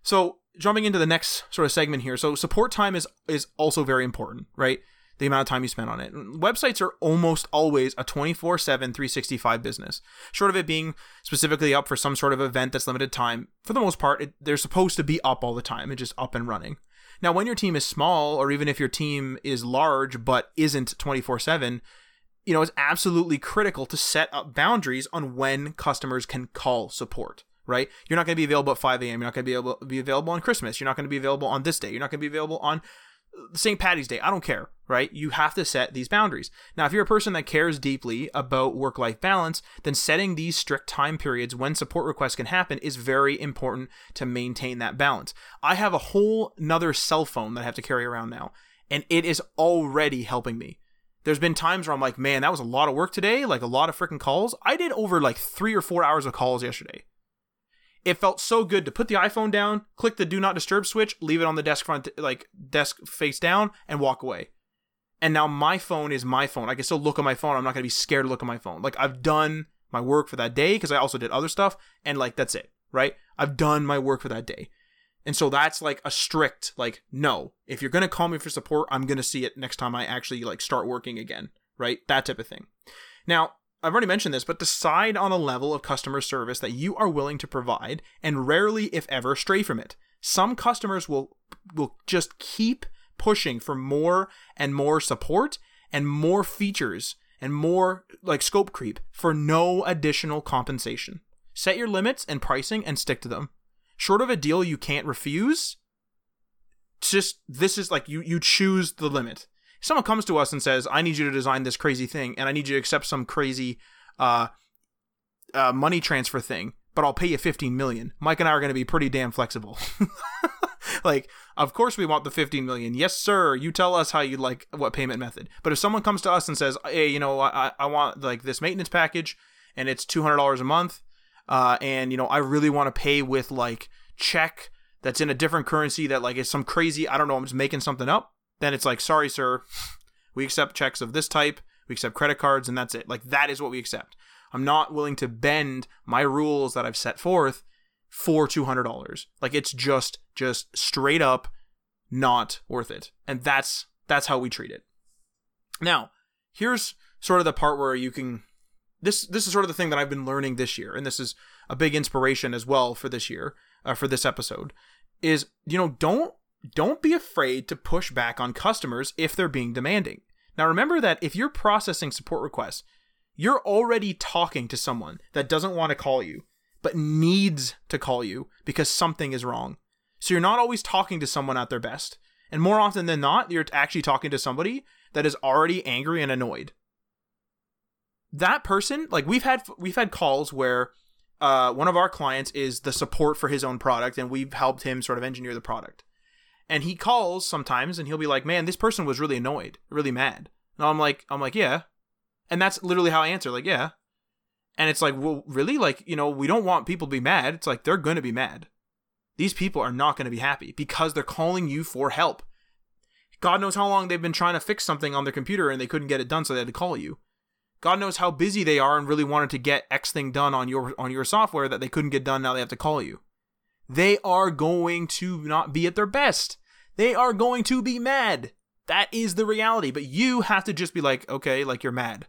So, jumping into the next sort of segment here. So, support time is is also very important, right? the amount of time you spend on it. Websites are almost always a 24 7, 365 business. Short of it being specifically up for some sort of event that's limited time, for the most part, it, they're supposed to be up all the time and just up and running. Now, when your team is small, or even if your team is large but isn't 24 7, you know, it's absolutely critical to set up boundaries on when customers can call support right? You're not going to be available at 5 a.m. You're not going to be able be available on Christmas. You're not going to be available on this day. You're not going to be available on uh, St. Patty's Day. I don't care, right? You have to set these boundaries. Now, if you're a person that cares deeply about work life balance, then setting these strict time periods when support requests can happen is very important to maintain that balance. I have a whole nother cell phone that I have to carry around now, and it is already helping me. There's been times where I'm like, man, that was a lot of work today, like a lot of freaking calls. I did over like three or four hours of calls yesterday. It felt so good to put the iPhone down, click the do not disturb switch, leave it on the desk front, like desk face down, and walk away. And now my phone is my phone. I can still look at my phone. I'm not going to be scared to look at my phone. Like I've done my work for that day because I also did other stuff, and like that's it, right? I've done my work for that day. And so that's like a strict, like, no, if you're going to call me for support, I'm going to see it next time I actually like start working again, right? That type of thing. Now, I've already mentioned this, but decide on a level of customer service that you are willing to provide and rarely, if ever, stray from it. Some customers will will just keep pushing for more and more support and more features and more like scope creep for no additional compensation. Set your limits and pricing and stick to them. Short of a deal you can't refuse, just this is like you you choose the limit someone comes to us and says, "I need you to design this crazy thing, and I need you to accept some crazy uh, uh, money transfer thing, but I'll pay you 15 million." Mike and I are going to be pretty damn flexible. (laughs) like, of course we want the 15 million. Yes, sir. You tell us how you like what payment method. But if someone comes to us and says, "Hey, you know, I I want like this maintenance package, and it's $200 a month, uh, and you know, I really want to pay with like check." That's in a different currency that like is some crazy I don't know I'm just making something up then it's like, sorry, sir, we accept checks of this type, we accept credit cards, and that's it. Like, that is what we accept. I'm not willing to bend my rules that I've set forth for $200. Like, it's just, just straight up not worth it. And that's, that's how we treat it. Now, here's sort of the part where you can this this is sort of the thing that I've been learning this year, and this is a big inspiration as well for this year, uh, for this episode, is you know don't don't be afraid to push back on customers if they're being demanding. Now, remember that if you're processing support requests, you're already talking to someone that doesn't want to call you, but needs to call you because something is wrong. So you're not always talking to someone at their best. And more often than not, you're actually talking to somebody that is already angry and annoyed. That person, like we've had we've had calls where uh, one of our clients is the support for his own product, and we've helped him sort of engineer the product and he calls sometimes and he'll be like man this person was really annoyed really mad. And i'm like i'm like yeah. And that's literally how i answer like yeah. And it's like well really? Like you know we don't want people to be mad. It's like they're to be mad. These people are not to be happy because they're calling you for help. God knows how long they've been trying to fix something on their computer and they couldn't get it done so they had to call you. God knows how busy they are and really wanted to get x thing done on your on your software that they couldn't get done now they have to call you they are going to not be at their best they are going to be mad. That is the reality. But you have to just be like, okay, like you're mad.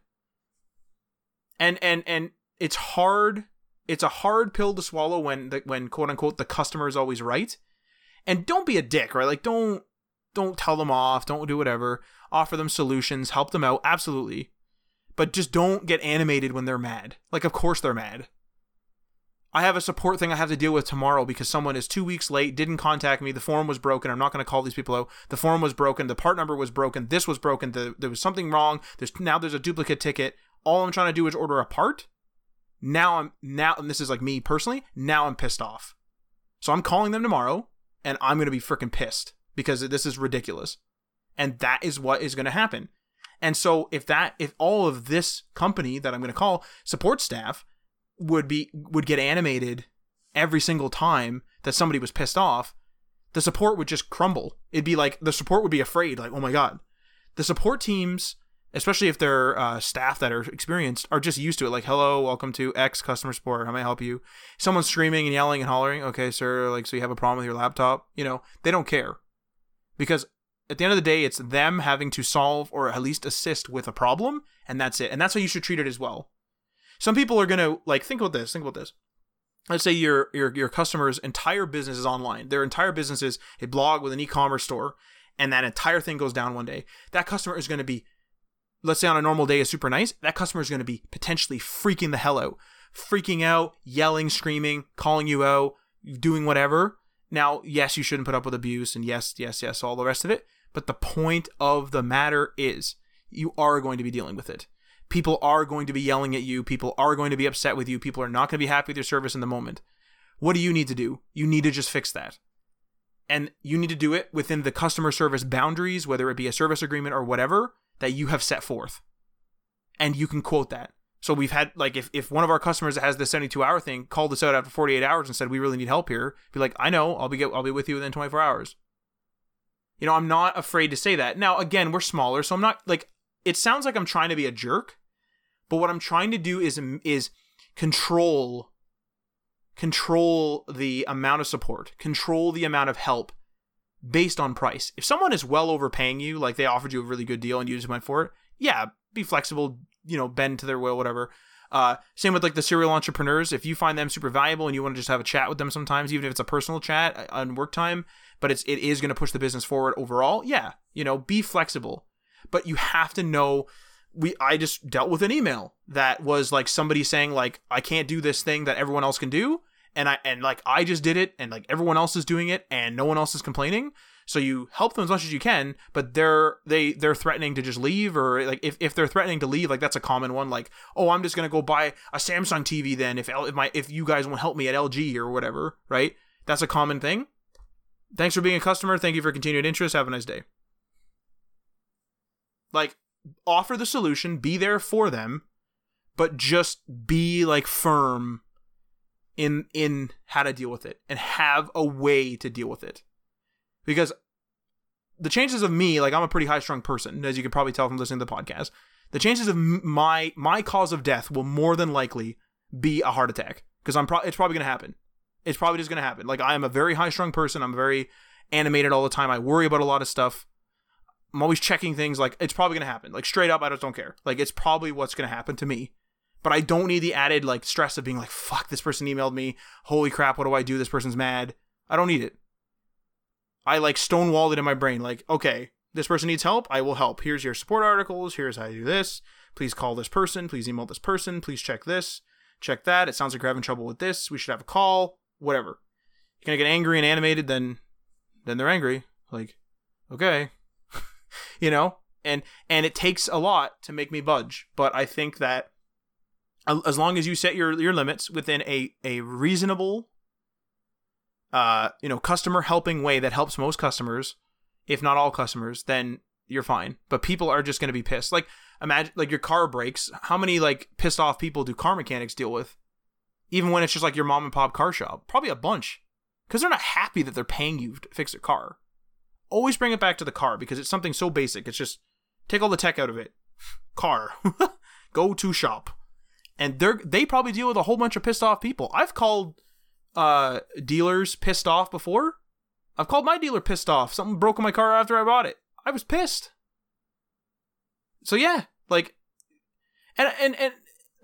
And and and it's hard. It's a hard pill to swallow when the, when quote unquote the customer is always right. And don't be a dick, right? Like don't don't tell them off. Don't do whatever. Offer them solutions. Help them out. Absolutely. But just don't get animated when they're mad. Like of course they're mad. I have a support thing I have to deal with tomorrow because someone is two weeks late, didn't contact me. The form was broken. I'm not going to call these people out. The form was broken. The part number was broken. This was broken. The, there was something wrong. There's now there's a duplicate ticket. All I'm trying to do is order a part. Now I'm now, and this is like me personally. Now I'm pissed off. So I'm calling them tomorrow, and I'm going to be freaking pissed because this is ridiculous. And that is what is going to happen. And so if that if all of this company that I'm going to call support staff would be would get animated every single time that somebody was pissed off, the support would just crumble. It'd be like the support would be afraid, like, oh my god. The support teams, especially if they're uh, staff that are experienced, are just used to it. Like, hello, welcome to X customer support. How may I help you? Someone's screaming and yelling and hollering. Okay, sir. Like, so you have a problem with your laptop? You know, they don't care because at the end of the day, it's them having to solve or at least assist with a problem, and that's it. And that's how you should treat it as well. Some people are gonna like think about this. Think about this let's say your your your customer's entire business is online. Their entire business is a blog with an e-commerce store, and that entire thing goes down one day. That customer is going to be, let's say on a normal day is super nice. That customer is going to be potentially freaking the hell out, freaking out, yelling, screaming, calling you out, doing whatever. Now, yes, you shouldn't put up with abuse, and yes, yes, yes, all the rest of it. But the point of the matter is, you are going to be dealing with it people are going to be yelling at you. People are going to be upset with you. People are not going to be happy with your service in the moment. What do you need to do? You need to just fix that. And you need to do it within the customer service boundaries, whether it be a service agreement or whatever that you have set forth. And you can quote that. So we've had like if, if one of our customers that has the 72 hour thing called us out after 48 hours and said we really need help here, be like, I know, I'll be get, I'll be with you within 24 hours. You know, I'm not afraid to say that. Now again, we're smaller, so I'm not like it sounds like I'm trying to be a jerk, but what I'm trying to do is is control control the amount of support, control the amount of help based on price. If someone is well overpaying you, like they offered you a really good deal and you just went for it, yeah, be flexible, you know, bend to their will, whatever. Uh, same with like the serial entrepreneurs. If you find them super valuable and you want to just have a chat with them sometimes, even if it's a personal chat uh, on work time, but it's it is going to push the business forward overall, yeah, you know, be flexible. But you have to know we I just dealt with an email that was like somebody saying like I can't do this thing that everyone else can do and I and like I just did it and like everyone else is doing it and no one else is complaining. So you help them as much as you can but they're they they're threatening to just leave or like if, if they're threatening to leave like that's a common one like oh I'm just going to go buy a Samsung TV then if L, if my if you guys won't help me at LG or whatever right? That's a common thing. Thanks for being a customer. Thank you for continued interest. Have a nice day. Like offer the solution, be there for them, but just be like firm in in how to deal with it and have a way to deal with it. Because the chances of me, like I'm a pretty high strung person, as you can probably tell from listening to the podcast. The chances of my my cause of death will more than likely be a heart attack because I'm pro- it's probably going to happen. It's probably just going to happen. Like I am a very high strung person. I'm very animated all the time. I worry about a lot of stuff. I'm always checking things like it's probably gonna happen. Like straight up, I just don't care. Like it's probably what's gonna happen to me. But I don't need the added like stress of being like, fuck, this person emailed me. Holy crap, what do I do? This person's mad. I don't need it. I like stonewalled it in my brain. Like, okay, this person needs help. I will help. Here's your support articles. Here's how to do this. Please call this person. Please email this person. Please check this. Check that. It sounds like you're having trouble with this. We should have a call. Whatever. You're gonna get angry and animated, then then they're angry. Like, okay, you know, and and it takes a lot to make me budge. But I think that as long as you set your your limits within a a reasonable, uh, you know, customer helping way that helps most customers, if not all customers, then you're fine. But people are just going to be pissed. Like imagine like your car breaks. How many like pissed off people do car mechanics deal with? Even when it's just like your mom and pop car shop, probably a bunch, because they're not happy that they're paying you to fix a car always bring it back to the car because it's something so basic. It's just take all the tech out of it. Car. (laughs) Go to shop. And they're they probably deal with a whole bunch of pissed off people. I've called uh dealers pissed off before. I've called my dealer pissed off. Something broke in my car after I bought it. I was pissed. So yeah, like and and and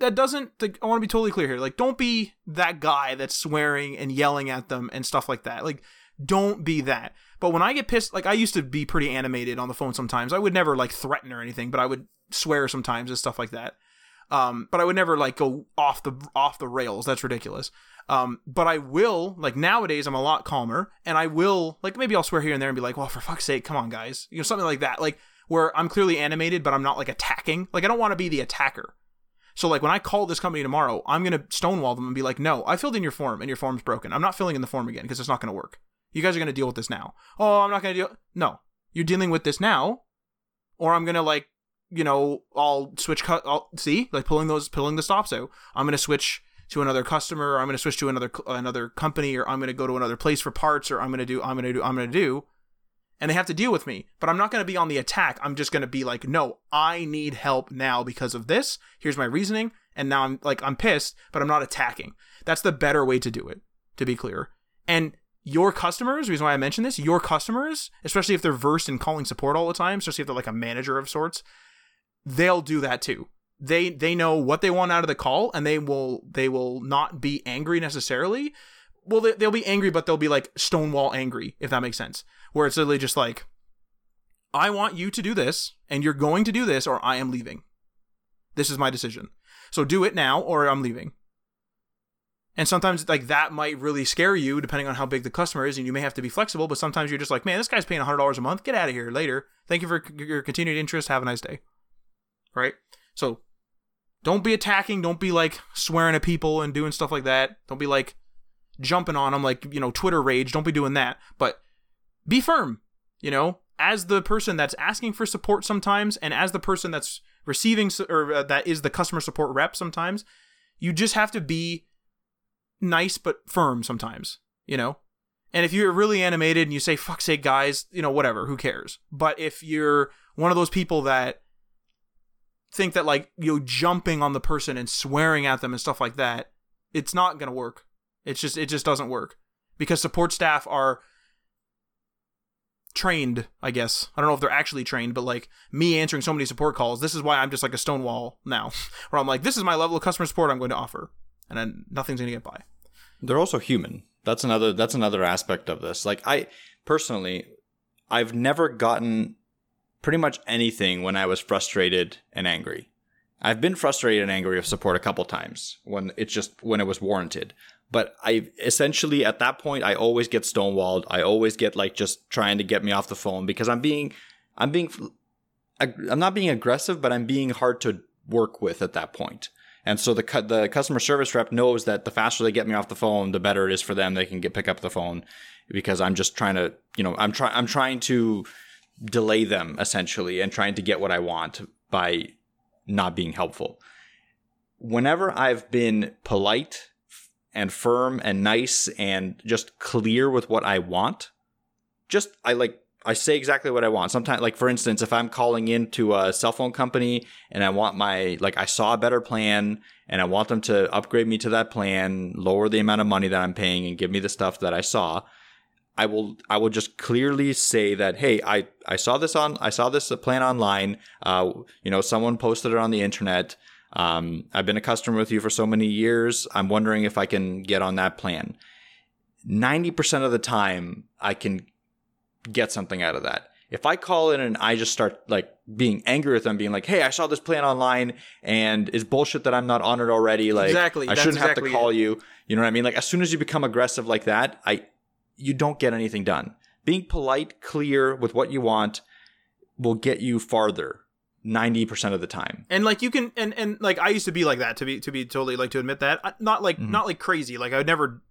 that doesn't like, I want to be totally clear here. Like don't be that guy that's swearing and yelling at them and stuff like that. Like don't be that. But when I get pissed, like I used to be pretty animated on the phone sometimes. I would never like threaten or anything, but I would swear sometimes and stuff like that. Um, but I would never like go off the off the rails. That's ridiculous. Um, but I will like nowadays I'm a lot calmer, and I will like maybe I'll swear here and there and be like, well, for fuck's sake, come on, guys, you know, something like that. Like where I'm clearly animated, but I'm not like attacking. Like I don't want to be the attacker. So like when I call this company tomorrow, I'm gonna stonewall them and be like, no, I filled in your form and your form's broken. I'm not filling in the form again because it's not gonna work. You guys are going to deal with this now. Oh, I'm not going to deal. No, you're dealing with this now, or I'm going to like, you know, I'll switch cut. I'll see like pulling those, pulling the stops out. I'm going to switch to another customer, or I'm going to switch to another another company, or I'm going to go to another place for parts, or I'm going to do I'm going to do I'm going to do, and they have to deal with me. But I'm not going to be on the attack. I'm just going to be like, no, I need help now because of this. Here's my reasoning, and now I'm like I'm pissed, but I'm not attacking. That's the better way to do it. To be clear, and your customers, reason why I mention this, your customers, especially if they're versed in calling support all the time, especially if they're like a manager of sorts, they'll do that too. They they know what they want out of the call, and they will they will not be angry necessarily. Well, they, they'll be angry, but they'll be like stonewall angry, if that makes sense. Where it's literally just like, I want you to do this, and you're going to do this, or I am leaving. This is my decision. So do it now, or I'm leaving. And sometimes like that might really scare you depending on how big the customer is and you may have to be flexible, but sometimes you're just like, man, this guy's paying $100 a month. Get out of here later. Thank you for your continued interest. Have a nice day. Right? So don't be attacking, don't be like swearing at people and doing stuff like that. Don't be like jumping on them like, you know, Twitter rage. Don't be doing that. But be firm, you know, as the person that's asking for support sometimes and as the person that's receiving or uh, that is the customer support rep sometimes, you just have to be nice but firm sometimes, you know? And if you're really animated and you say, fuck's sake, guys, you know, whatever, who cares? But if you're one of those people that think that, like, you know, jumping on the person and swearing at them and stuff like that, it's not going to work. It's just, it just doesn't work. Because support staff are trained, I guess. I don't know if they're actually trained, but like me answering so many support calls, this is why I'm just like a stonewall now, (laughs) where I'm like, this is my level of customer support I'm going to offer and then nothing's gonna get by. They're also human. That's another that's another aspect of this. Like I personally, I've never gotten pretty much anything when I was frustrated and angry. I've been frustrated and angry with support a couple times when it's just when it was warranted. But I essentially at that point I always get stonewalled. I always get like just trying to get me off the phone because I'm being I'm being I'm not being aggressive, but I'm being hard to work with at that point. And so the the customer service rep knows that the faster they get me off the phone, the better it is for them. They can get pick up the phone because I'm just trying to, you know, I'm trying I'm trying to delay them essentially and trying to get what I want by not being helpful. Whenever I've been polite and firm and nice and just clear with what I want, just I like I say exactly what I want. Sometimes, like for instance, if I'm calling into a cell phone company and I want my, like I saw a better plan and I want them to upgrade me to that plan, lower the amount of money that I'm paying and give me the stuff that I saw, I will, I will just clearly say that, hey, I, I saw this on, I saw this plan online. Uh, you know, someone posted it on the internet. Um, I've been a customer with you for so many years. I'm wondering if I can get on that plan. 90% of the time, I can get something out of that. If I call in and I just start like being angry with them, being like, "Hey, I saw this plan online and it's bullshit that I'm not on it already." Like, exactly, I shouldn't have to call it. you. You know what I mean? Like, as soon as you become aggressive like that, I you don't get anything done. Being polite, clear with what you want will get you farther 90% of the time. And like you can and and like I used to be like that to be to be totally like to admit that. Not like mm-hmm. not like crazy. Like I would never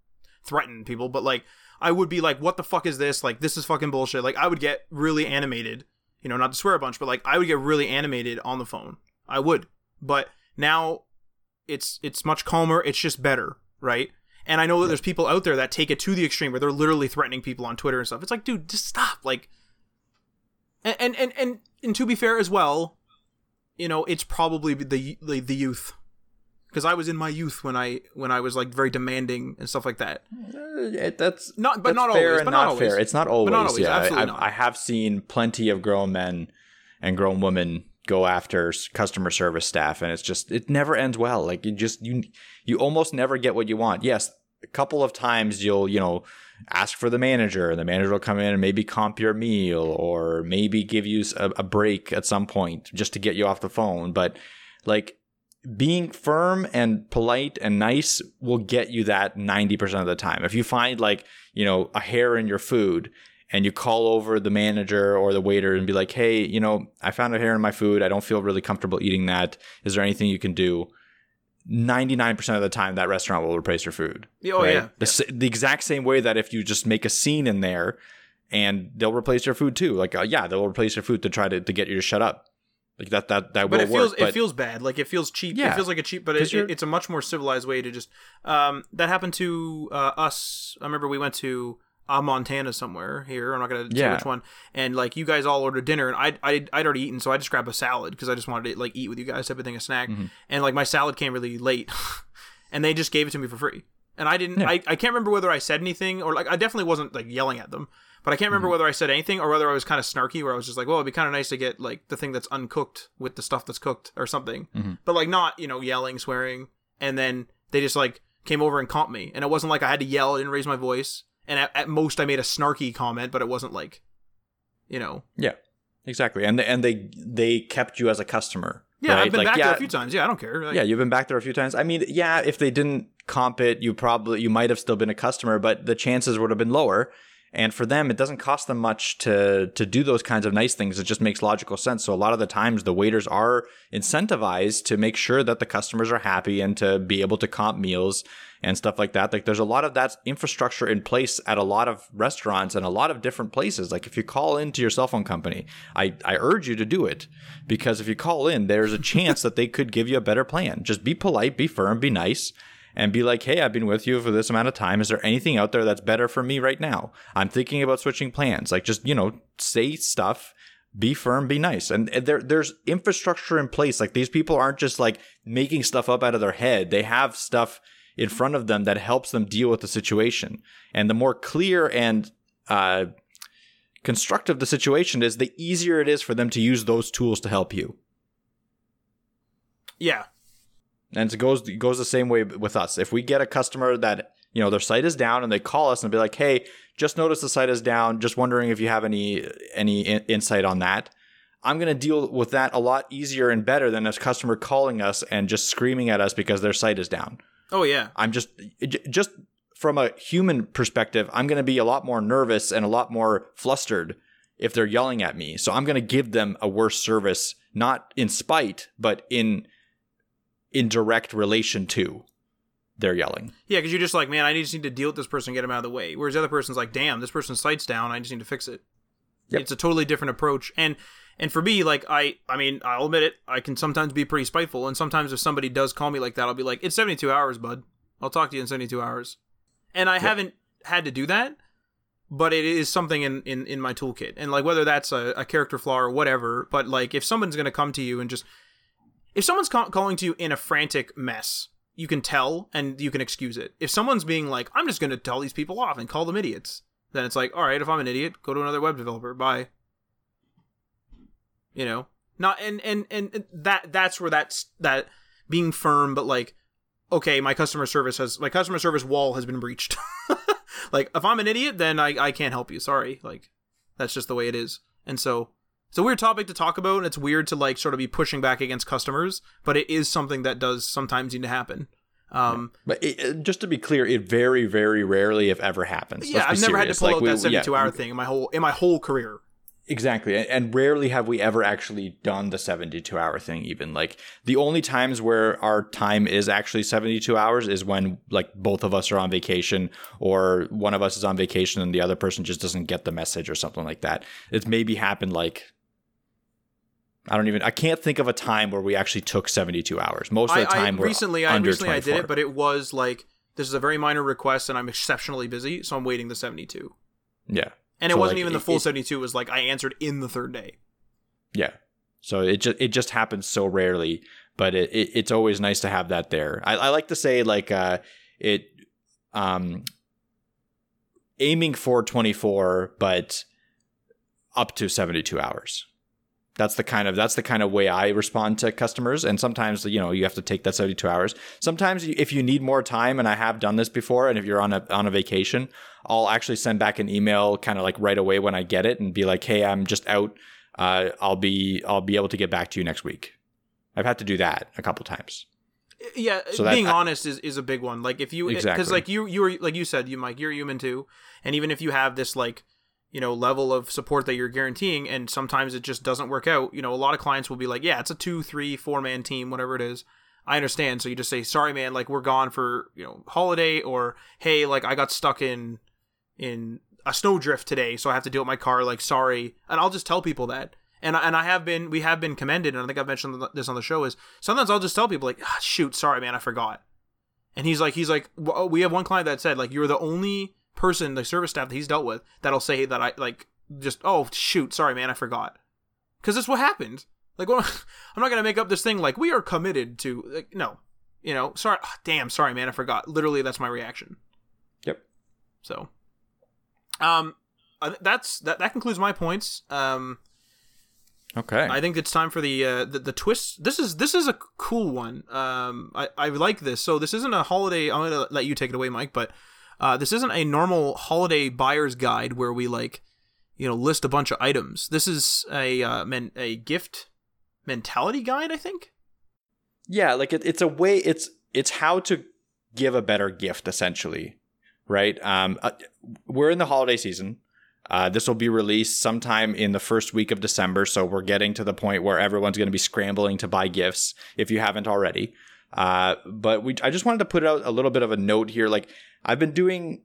threaten people, but like I would be like, what the fuck is this? Like, this is fucking bullshit. Like, I would get really animated. You know, not to swear a bunch, but like, I would get really animated on the phone. I would. But now it's it's much calmer. It's just better, right? And I know that there's people out there that take it to the extreme where they're literally threatening people on Twitter and stuff. It's like, dude, just stop. Like, and and and and, and to be fair as well, you know, it's probably the the, the youth because I was in my youth when I when I was like very demanding and stuff like that. Uh, that's not, but that's not fair always. but not, not fair. It's not always. Not always yeah, absolutely I, not. I have seen plenty of grown men and grown women go after customer service staff, and it's just it never ends well. Like you just you you almost never get what you want. Yes, a couple of times you'll you know ask for the manager and the manager will come in and maybe comp your meal or maybe give you a, a break at some point just to get you off the phone but like being firm and polite and nice will get you that 90% of the time. If you find like, you know, a hair in your food and you call over the manager or the waiter and be like, "Hey, you know, I found a hair in my food. I don't feel really comfortable eating that. Is there anything you can do?" 99% of the time that restaurant will replace your food. Oh right? yeah. The, the, exact same way that if you just make a scene in there and they'll replace your food too. Like uh, yeah, they'll replace your food to try to, to get you to shut up Like that that that but will it feels work. But it feels bad. Like it feels cheap. Yeah. It feels like a cheap, but it, it's a much more civilized way to just. Um, that happened to uh, us. I remember we went to uh, Montana somewhere here. I'm not gonna say which one. And like you guys all ordered dinner, and I I I'd already eaten, so I just grabbed a salad because I just wanted to like eat with you guys, type of thing, a snack. Mm-hmm. And like my salad came really late, (laughs) and they just gave it to me for free. And I didn't. Yeah. I, I can't remember whether I said anything or like I definitely wasn't like yelling at them. But I can't Mm-hmm. remember whether I said anything or whether I was kind of snarky, where I was just like, "Well, it'd be kind of nice to get like the thing that's uncooked with the stuff that's cooked or something." Mm-hmm. But like not you know yelling, swearing, and then they just like came over and comped me, and it wasn't like I had to yell, I didn't raise my voice, and at, at most I made a snarky comment, but it wasn't like, you know, yeah, exactly. And and they they kept you as a customer. yeah, right? I've been Like, back yeah, there a few times. Yeah, I don't care. Like, Yeah, you've been back there a few times. I mean, yeah, if they didn't comp it, you probably you might have still been a customer, but the chances would have been lower. And for them, it doesn't cost them much to to do those kinds of nice things. It just makes logical sense. So a lot of the times, the waiters are incentivized to make sure that the customers are happy and to be able to comp meals and stuff like that. Like there's a lot of that infrastructure in place at a lot of restaurants and a lot of different places. Like if you call into your cell phone company, I, I urge you to do it because if you call in, there's a chance that they could give you a better plan. Just be polite, be firm, be nice. And be like, hey, I've been with you for this amount of time. Is there anything out there that's better for me right now? I'm thinking about switching plans. Like, just, you know, say stuff be firm, be nice. And there there's infrastructure in place. Like these people aren't just like making stuff up out of their head. They have stuff in front of them that helps them deal with the situation. And the more clear and uh, constructive the situation is, the easier it is for them to use those tools to help you. yeah, And it goes it goes the same way with us. If we get a customer that you know their site is down and they call us and be like, "Hey, just noticed the site is down. Just wondering if you have any any in- insight on that." I'm going to deal with that a lot easier and better than a customer calling us and just screaming at us because their site is down. oh yeah, I'm just just from a human perspective, I'm going to be a lot more nervous and a lot more flustered if they're yelling at me. So I'm going to give them a worse service, not in spite, but in in direct relation to their yelling. yeah, because you're just like, man, I just need to deal with this person, get him out of the way. Whereas the other person's like, damn, this person's site's down, I just need to fix it. Yep. It's a totally different approach, and and for me, like I, I mean, I'll admit it, I can sometimes be pretty spiteful, and sometimes if somebody does call me like that, I'll be like, it's 72 hours, bud. I'll talk to you in 72 hours, and I haven't had to do that, but it is something in in in my toolkit, and like whether that's a, a character flaw or whatever, but like if someone's gonna come to you and just if someone's ca- calling to you in a frantic mess, you can tell and you can excuse it. If someone's being like, I'm just going to tell these people off and call them idiots, then it's like, all right, if I'm an idiot, go to another web developer. Bye. You know, not and and and that that's where that's that being firm, but like, okay, my customer service has my customer service wall has been breached. (laughs) like, if I'm an idiot, then I I can't help you. Sorry, like that's just the way it is. And so it's a weird topic to talk about, and it's weird to like sort of be pushing back against customers, but it is something that does sometimes need to happen. Um, But it, just to be clear, it very, very rarely, if ever, happens. yeah, I've never had to pull Like, out we- that yeah, seventy-two hour thing in my whole in my whole career. Exactly. And- And rarely have we ever actually done the 72 hour thing, even. Like, the only times where our time is actually 72 hours is when, like, both of us are on vacation or one of us is on vacation and the other person just doesn't get the message or something like that. It's maybe happened, like, I don't even, I can't think of a time where we actually took 72 hours. Most of the time, I we're recently, I recently I did it, but it was like this is a very minor request, and I'm exceptionally busy, so I'm waiting the seventy-two. Yeah. And it wasn't like, even the full it- seventy-two. It was like I answered in the third day. Yeah. So it just it just happens so rarely, but it, it it's always nice to have that there. I, I like to say like uh it um aiming for 24 but up to 72 hours. That's the kind of that's the kind of way I respond to customers and sometimes you know you have to take that 72 hours. Sometimes if you need more time and I have done this before and if you're on a on a vacation, I'll actually send back an email kind of like right away when I get it and be like, "Hey, I'm just out uh, I'll be I'll be able to get back to you next week. I've had to do that a couple times. Yeah, So that- being I- honest is, is a big one. Like if you because Exactly. like you you were like you said you Mike you're human too, and even if you have this like you know level of support that you're guaranteeing, and sometimes it just doesn't work out. You know, a lot of clients will be like, yeah, it's a two, three, four man team, whatever it is. I understand. So you just say, sorry, man, like we're gone for you know holiday, or hey, like I got stuck in in a snowdrift today, so I have to deal with my car. Like sorry, and I'll just tell people that. and I, and I have been we have been commended, and I think I've mentioned this on the show. Is sometimes I'll just tell people like, ah, shoot, sorry man, I forgot. And he's like, he's like, we have one client that said like, you're the only person, the service staff that he's dealt with, that'll say that I like just, oh shoot, sorry man, I forgot, because that's what happened. Like, well, (laughs) I'm not gonna make up this thing like we are committed to. Like, no, you know, sorry, oh, damn, sorry man, I forgot. Literally, that's my reaction. Yep. So, um, that's that. That concludes my points. Um, Okay. I think it's time for the uh, the, the twist. This is this is a cool one. Um, I I like this. So this isn't a holiday. I'm gonna let you take it away, Mike. But uh, this isn't a normal holiday buyer's guide where we like, you know, list a bunch of items. This is a uh, men, a gift mentality guide. I think. Yeah, like it, it's a way. It's it's how to give a better gift, essentially, right? Um, uh, we're in the holiday season. Uh, this will be released sometime in the first week of December, so we're getting to the point where everyone's going to be scrambling to buy gifts if you haven't already. Uh, but we, I just wanted to put out a little bit of a note here. Like I've been doing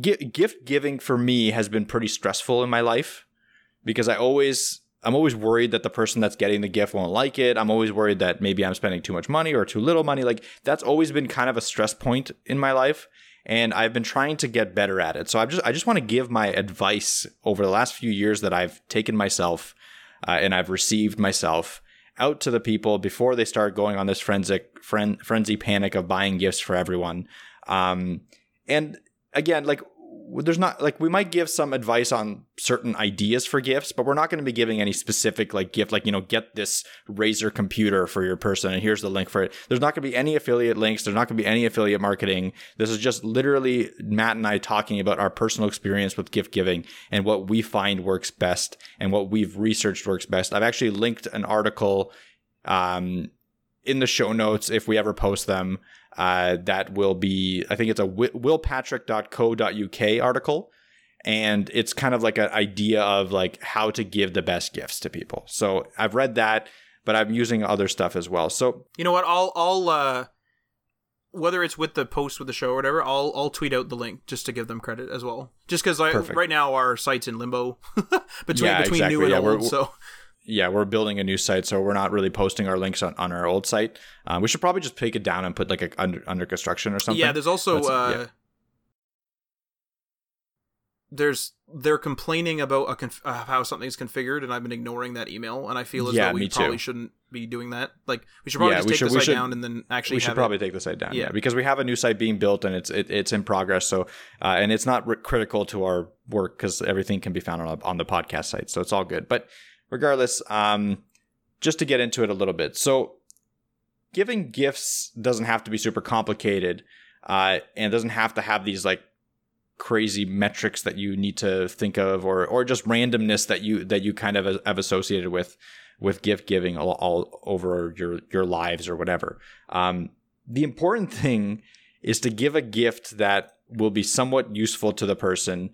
gift giving for me has been pretty stressful in my life because I always I'm always worried that the person that's getting the gift won't like it. I'm always worried that maybe I'm spending too much money or too little money. Like that's always been kind of a stress point in my life and I've been trying to get better at it. So I just I just want to give my advice over the last few years that I've taken myself uh, and I've received myself out to the people before they start going on this frenzy frenzy panic of buying gifts for everyone. Um, and again, like there's not like we might give some advice on certain ideas for gifts, but we're not going to be giving any specific like gift, like you know, get this Razer computer for your person, and here's the link for it. There's not going to be any affiliate links. There's not going to be any affiliate marketing. This is just literally Matt and I talking about our personal experience with gift giving and what we find works best and what we've researched works best. I've actually linked an article um, in the show notes if we ever post them uh, that will be, I think it's a willpatrick.co.uk article. And it's kind of like an idea of like how to give the best gifts to people. So I've read that, but I'm using other stuff as well. So you know what? I'll I'll uh, whether it's with the post with the show or whatever, I'll I'll tweet out the link just to give them credit as well. Just because right now our site's in limbo (laughs) between yeah, between exactly. new and yeah, old. So yeah, we're building a new site, so we're not really posting our links on, on our old site. Uh, we should probably just take it down and put like a under, under construction or something. Yeah, there's also uh, yeah. there's they're complaining about a conf- uh, how something's configured, and I've been ignoring that email, and I feel as yeah, though we probably too. shouldn't be doing that. Like we should probably yeah, just take should, the site should, down and then actually. We should probably it. take the site down, yeah. yeah. because we have a new site being built and it's it, it's in progress. So uh, and it's not critical to our work because everything can be found on on the podcast site, so it's all good. But regardless, um, just to get into it a little bit. So, giving gifts doesn't have to be super complicated, uh, and doesn't have to have these like crazy metrics that you need to think of, or or just randomness that you that you kind of have associated with with gift giving all, all over your your lives or whatever. Um, the important thing is to give a gift that will be somewhat useful to the person,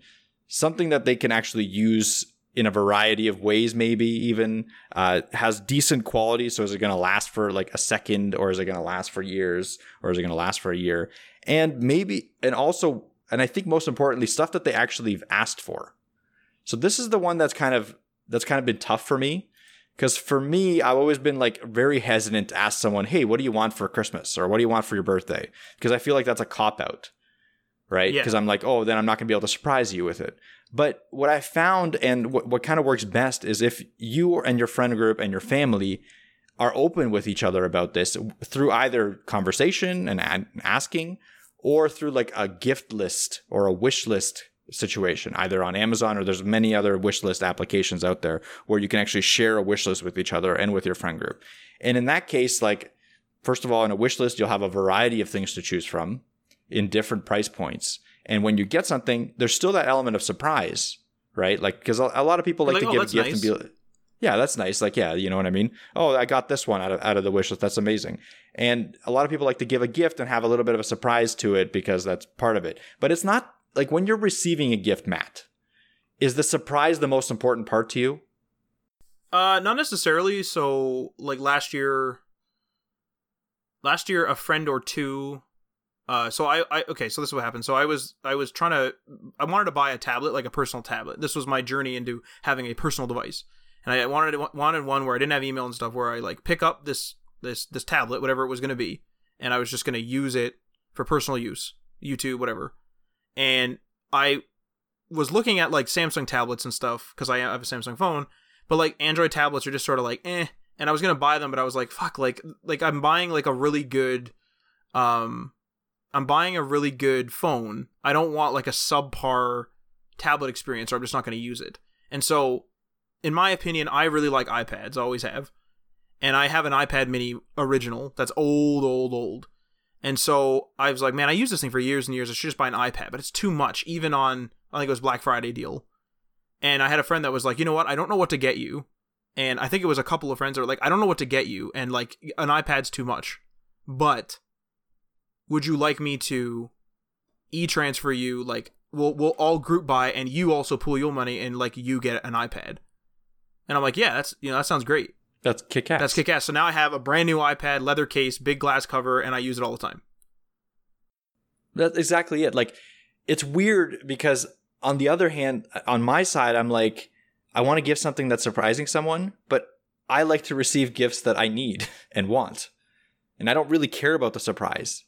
something that they can actually use in a variety of ways, maybe even uh, has decent quality. So is it going to last for like a second, or is it going to last for years, or is it going to last for a year? And maybe, and also, and I think most importantly, stuff that they actually asked for. So this is the one that's kind of that's kind of been tough for me because for me, I've always been like very hesitant to ask someone, "Hey, what do you want for Christmas?" or "What do you want for your birthday?" Because I feel like that's a cop out right? Because yeah. I'm like, oh, then I'm not going to be able to surprise you with it. But what I found and what, what kind of works best is if you and your friend group and your family are open with each other about this through either conversation and asking or through like a gift list or a wish list situation either on Amazon or there's many other wish list applications out there where you can actually share a wish list with each other and with your friend group. And in that case like first of all in a wish list you'll have a variety of things to choose from in different price points. And when you get something, there's still that element of surprise, right? Like, because a, lot of people like, like to oh, give a gift nice. and be like, yeah, that's nice. Like, yeah, you know what I mean? Oh, I got this one out of, out of the wish list. That's amazing. And a lot of people like to give a gift and have a little bit of a surprise to it because that's part of it. But it's not like when you're receiving a gift, Matt, is the surprise the most important part to you? Uh, not necessarily. So, like last year, last year, a friend or two uh, so I, I okay, so this is what happened. So I was I was trying to I wanted to buy a tablet, like a personal tablet. This was my journey into having a personal device. and I wanted wanted one where I didn't have email and stuff, where I like pick up this this this tablet, whatever it was going to be, and I was just going to use it for personal use, YouTube, whatever. And I was looking at like Samsung tablets and stuff because I have a Samsung phone, but like Android tablets are just sort of like eh. And I was gonna buy them, but I was like, fuck, like like I'm buying like a really good, um, I'm buying a really good phone. I don't want like a subpar tablet experience, or I'm just not gonna use it. And so, in my opinion, I really like iPads. I always have, and I have an iPad Mini original that's old, old, old. And so I was like, man, I use this thing for years and years. I should just buy an iPad, but it's too much, even on I think it was Black Friday deal. And I had a friend that was like, you know what? I don't know what to get you. And I think it was a couple of friends that were like, I don't know what to get you. And like, an iPad's too much. But would you like me to e transfer you? Like, we'll, we'll all group buy and you also pool your money and like you get an iPad. And I'm like, yeah, that's, you know, that sounds great. That's kick ass. That's kick ass. So now I have a brand new iPad, leather case, big glass cover, and I use it all the time. That's exactly it. Like, it's weird because on the other hand, on my side, I'm like, I want to give something that's surprising someone, but I like to receive gifts that I need (laughs) and want. And I don't really care about the surprise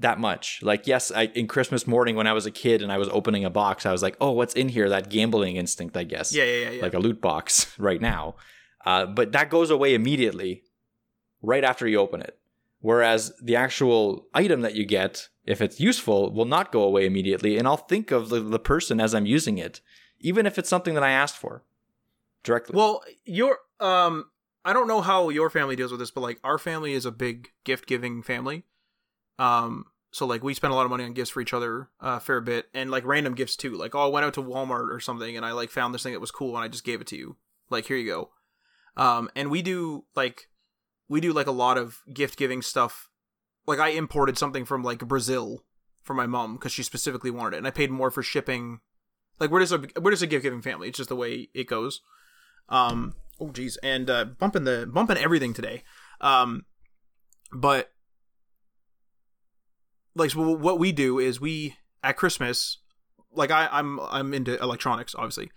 that much. Like, yes, I, in Christmas morning when I was a kid and I was opening a box, I was like, oh, what's in here? That gambling instinct, I guess. Yeah, yeah, yeah. Like a loot box (laughs) right now. Uh, but that goes away immediately right after you open it. Whereas the actual item that you get, if it's useful, will not go away immediately. And I'll think of the, the person as I'm using it, even if it's something that I asked for directly. Well, your um I don't know how your family deals with this, but like our family is a big gift giving family. Um so like we spend a lot of money on gifts for each other a uh, fair bit and like random gifts too. Like oh I went out to Walmart or something and I like found this thing that was cool and I just gave it to you. Like here you go. Um and we do like we do like a lot of gift giving stuff. Like I imported something from like Brazil for my mom because she specifically wanted it, and I paid more for shipping. Like we're just a we're just a gift giving family. It's just the way it goes. Um. Oh geez, and uh, bumping the bumping everything today. Um. But like so what we do is we at Christmas, like I I'm I'm into electronics obviously,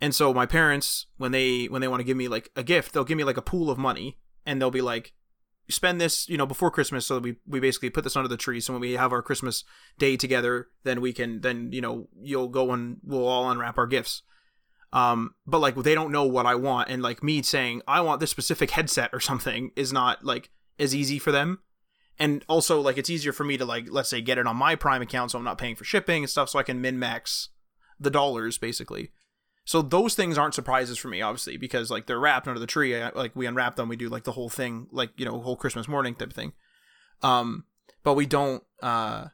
and so my parents when they when they want to give me like a gift, they'll give me like a pool of money and they'll be like spend this you know before christmas so we we basically put this under the tree so when we have our christmas day together then we can then you know you'll go and we'll all unwrap our gifts. Um but like they don't know what i want and like me saying i want this specific headset or something is not like as easy for them and also like it's easier for me to like let's say get it on my prime account so i'm not paying for shipping and stuff so i can min max the dollars basically so those things aren't surprises for me, obviously, because like they're wrapped under the tree. like we unwrap them, we do like the whole thing, like you know, whole Christmas morning type of thing. Um, but we don't. uh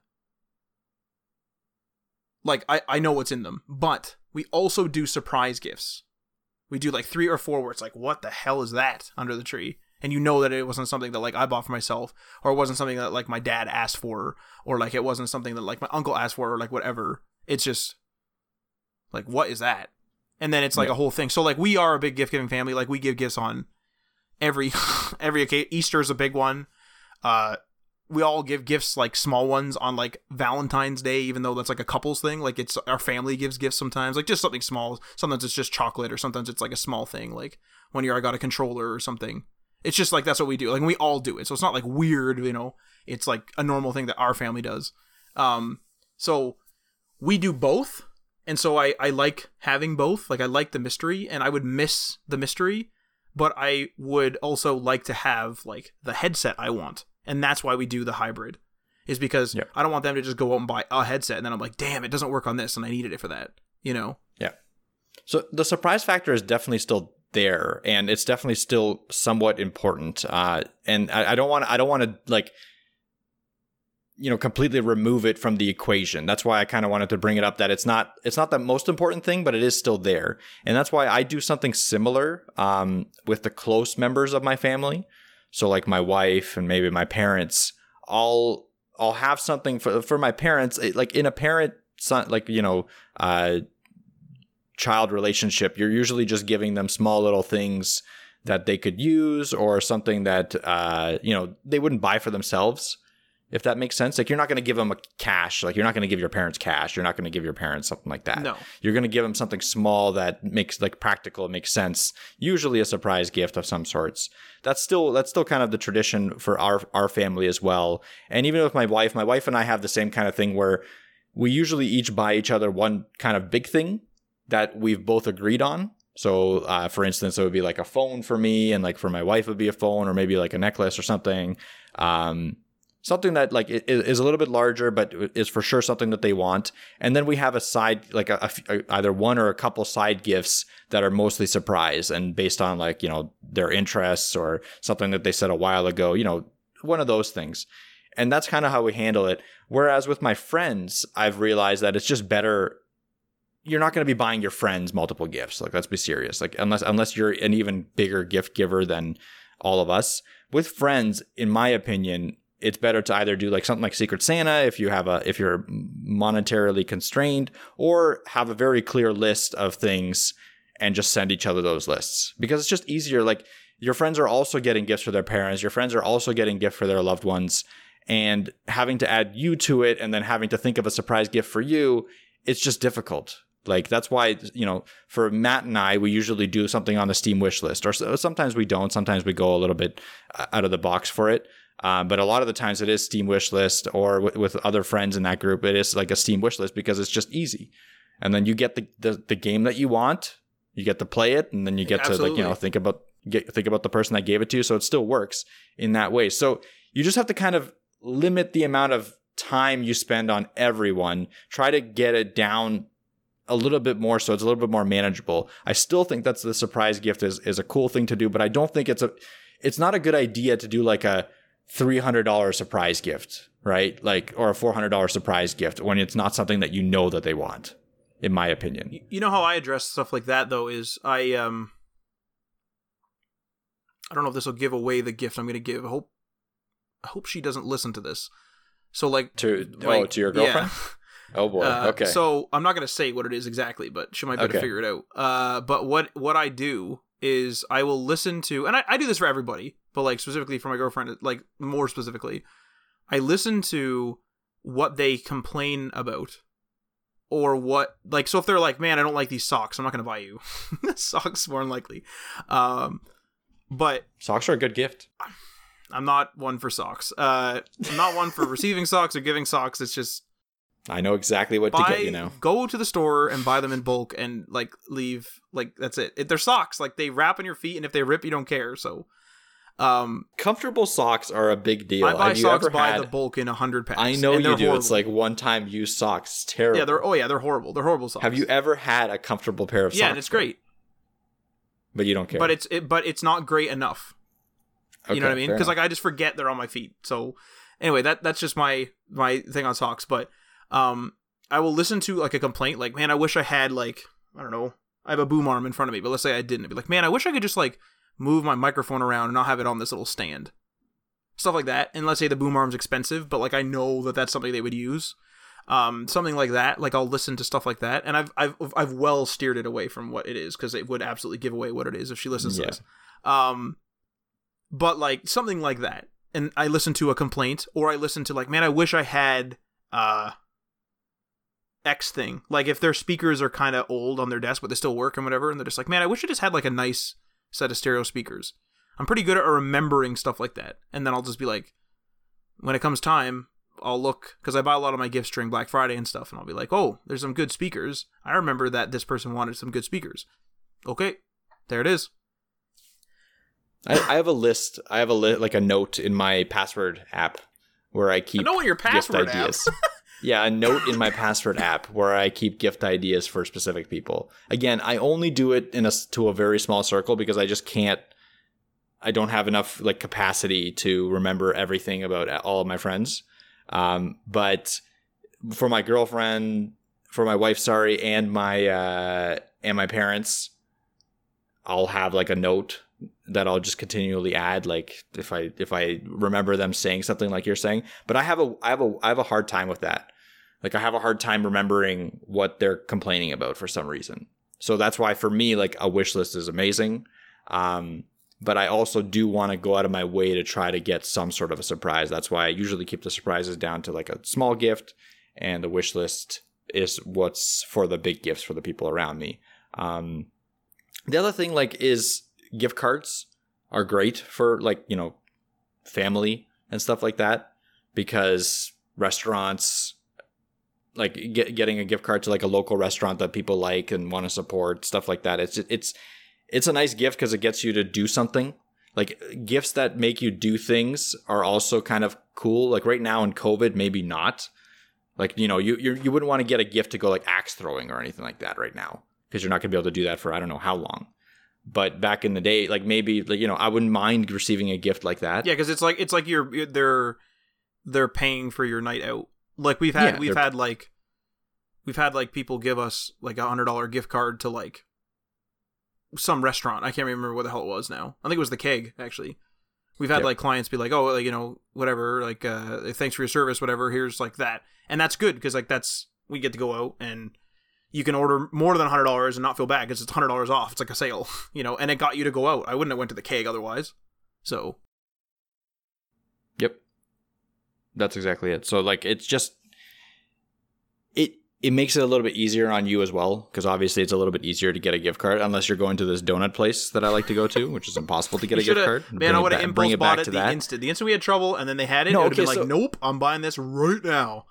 Like I I know what's in them, but we also do surprise gifts. We do like three or four where it's like, what the hell is that under the tree? And you know that it wasn't something that like I bought for myself, or it wasn't something that like my dad asked for, or like it wasn't something that like my uncle asked for, or like whatever. It's just like, what is that? and then it's like a whole thing. So like we are a big gift giving family. Like we give gifts on every (laughs) every occasion. Easter is a big one. Uh, we all give gifts like small ones on like Valentine's Day, even though that's like a couples thing. Like it's our family gives gifts sometimes, like just something small. Sometimes it's just chocolate, or sometimes it's like a small thing. Like one year I got a controller or something. It's just like that's what we do. Like we all do it, so it's not like weird, you know. It's like a normal thing that our family does. Um, so we do both and so I I like having both. Like I like the mystery, and I would miss the mystery, but I would also like to have like the headset I want, and that's why we do the hybrid. Is because I don't want them to just go out and buy a headset, and then I'm like, damn, it doesn't work on this, and I needed it for that. You know? Yeah. So the surprise factor is definitely still there, and it's definitely still somewhat important. Uh, and I, I don't want I don't want to like you know completely remove it from the equation that's why i kind of wanted to bring it up that it's not it's not the most important thing but it is still there and that's why i do something similar um, with the close members of my family so like my wife and maybe my parents i'll i'll have something for for my parents like in a parent son like you know uh child relationship you're usually just giving them small little things that they could use or something that uh you know they wouldn't buy for themselves if that makes sense. Like you're not going to give them a cash, like you're not going to give your parents cash. You're not going to give your parents something like that. No. You're going to give them something small that makes like practical, makes sense. Usually a surprise gift of some sorts. That's still that's still kind of the tradition for our our family as well. And even with my wife, my wife and I have the same kind of thing where we usually each buy each other one kind of big thing that we've both agreed on. So, uh, for instance, it would be like a phone for me, and like for my wife, would be a phone, or maybe like a necklace or something. Um, something that like is a little bit larger, but is for sure something that they want. And then we have a side, like a, a, either one or a couple side gifts that are mostly surprise and based on like you know their interests or something that they said a while ago. You know, one of those things. And that's kind of how we handle it. Whereas with my friends, I've realized that it's just better you're not going to be buying your friends multiple gifts. Like, let's be serious. Like, unless unless you're an even bigger gift giver than all of us. With friends, in my opinion, it's better to either do like something like Secret Santa if you have a if you're monetarily constrained, or have a very clear list of things and just send each other those lists because it's just easier. Like your friends are also getting gifts for their parents. Your friends are also getting gifts for their loved ones, and having to add you to it and then having to think of a surprise gift for you, it's just difficult. Like that's why you know for Matt and I we usually do something on the Steam wish list, or sometimes we don't. Sometimes we go a little bit uh, out of the box for it. Uh, but a lot of the times it is Steam wish list, or w- with other friends in that group, it is like a Steam wish list because it's just easy. And then you get the, the, the game that you want, you get to play it, and then you get Absolutely. to like you know think about get think about the person that gave it to you. So it still works in that way. So you just have to kind of limit the amount of time you spend on everyone. Try to get it down a little bit more so it's a little bit more manageable. I still think that's the surprise gift is is a cool thing to do, but I don't think it's a it's not a good idea to do like a $300 surprise gift, right? Like or a $400 surprise gift when it's not something that you know that they want in my opinion. You know how I address stuff like that though is I um I don't know if this will give away the gift I'm going to give. I hope I hope she doesn't listen to this. So like to oh, like, oh to your girlfriend. Yeah. (laughs) Oh boy. Uh, okay. So I'm not going to say what it is exactly, but she might be able to figure it out. Uh, but what what I do is I will listen to, and I, I do this for everybody, but like specifically for my girlfriend, like more specifically, I listen to what they complain about or what like so if they're like man i don't like these socks i'm not going to buy you (laughs) socks more than likely um but socks are a good gift i'm not one for socks uh i'm not one for receiving socks or giving socks it's just I know exactly what buy, to get you know, Go to the store and buy them in bulk and like leave like that's it. it. They're socks. Like they wrap on your feet and if they rip you don't care. So um comfortable socks are a big deal. I buy Have socks by had, the bulk in a hundred packs. I know you do. Horrible. It's like one time use socks. Terrible. Yeah, they're oh yeah, they're horrible. They're horrible socks. Have you ever had a comfortable pair of socks? Yeah, and it's great. But you don't care. But it's it, but it's not great enough. Okay, you know what I mean? Because like I just forget they're on my feet. So anyway, that that's just my my thing on socks. But um, I will listen to like a complaint, like, man, I wish I had like, I don't know, I have a boom arm in front of me, but let's say I didn't. I'd be like, man, I wish I could just like move my microphone around and not have it on this little stand. Stuff like that. And let's say the boom arm's expensive, but like I know that that's something they would use. Um, something like that. Like I'll listen to stuff like that, and I've I've I've well steered it away from what it is because it would absolutely give away what it is if she listens yeah. to this. Um, but like something like that, and I listen to a complaint, or I listen to like, man, I wish I had uh X thing. Like if their speakers are kind of old on their desk, but they still work and whatever, and they're just like, man, I wish I just had like a nice set of stereo speakers. I'm pretty good at remembering stuff like that, and then I'll just be like, when it comes time, I'll look because I buy a lot of my gifts during Black Friday and stuff, and I'll be like, oh, there's some good speakers. I remember that this person wanted some good speakers. Okay, there it is. I, I have a list. I have a li- like a note in my password app where I keep I know what your password ideas. (laughs) Yeah, a note in my password app where I keep gift ideas for specific people. Again, I only do it in a to a very small circle because I just can't I don't have enough like capacity to remember everything about all of my friends. Um, but for my girlfriend, for my wife, sorry, and my uh, and my parents, I'll have like a note that I'll just continually add like if I if I remember them saying something like you're saying but I have a I have a I have a hard time with that like I have a hard time remembering what they're complaining about for some reason. So that's why for me, like a wish list is amazing. Um, but I also do want to go out of my way to try to get some sort of a surprise. That's why I usually keep the surprises down to like a small gift, and the wish list is what's for the big gifts for the people around me. Um, the other thing, like, is gift cards are great for like you know family and stuff like that because restaurants like get, getting a gift card to like a local restaurant that people like and want to support stuff like that. It's it's it's a nice gift because it gets you to do something. Like gifts that make you do things are also kind of cool. Like right now in covid maybe not. Like you know you you, you wouldn't want to get a gift to go like axe throwing or anything like that right now because you're not going to be able to do that for i don't know how long. But back in the day like maybe like you know i wouldn't mind receiving a gift like that. Yeah, because it's like it's like you're they're they're paying for your night out. Like we've had Yeah, we've they're- had like we've had like people give us like a hundred dollar gift card to like some restaurant. I can't remember what the hell it was now. I think it was the keg actually. We've had Yep. like clients be like, oh, like, you know, whatever, like, uh, thanks for your service, whatever. Here's like that, and that's good because like that's we get to go out and you can order more than hundred dollars and not feel bad because it's hundred dollars off. It's like a sale, (laughs) you know, and it got you to go out. I wouldn't have went to the keg otherwise. So Yep. That's exactly it. So like it's just it it makes it a little bit easier on you as well because obviously it's a little bit easier to get a gift card unless you're going to this donut place that I like to go to, (laughs) which is impossible to get a gift card. Man, Bring I would have impulse bring it bought back it to the that. instant. The instant we had trouble, and then they had it, No, it would have okay, been like, so- nope, I'm buying this right now.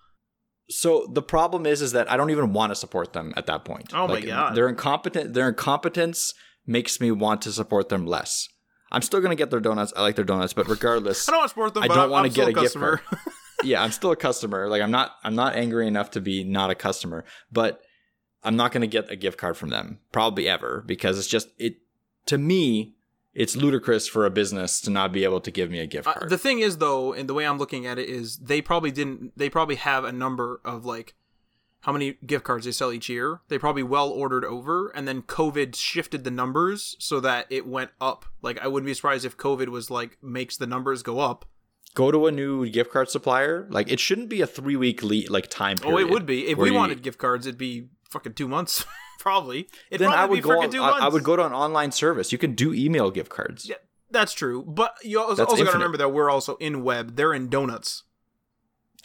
So the problem is, is that I don't even want to support them at that point. Oh my Like, God. Their incompetent, their incompetence makes me want to support them less. I'm still gonna get their donuts. I like their donuts, but regardless, I don't want to support them, I don't wanna get a gift customer. (laughs) yeah, I'm still a customer. Like I'm not I'm not angry enough to be not a customer, but I'm not going to get a gift card from them probably ever because it's just it to me it's ludicrous for a business to not be able to give me a gift Uh, card. the thing is, though, and the way I'm looking at it is, they probably didn't. They probably have a number of like how many gift cards they sell each year. They probably well ordered over, and then COVID shifted the numbers so that it went up. Like I wouldn't be surprised if COVID was like makes the numbers go up. Go to a new gift card supplier. Like it shouldn't be a 3 week le- like time period. Oh, it would be if we you- wanted gift cards. It'd be fucking two months, (laughs) probably. It'd Then probably I would be go on, two I. I would go to an online service. You can do email gift cards. Yeah, that's true. But you also, also got to remember that we're also in web. They're in donuts.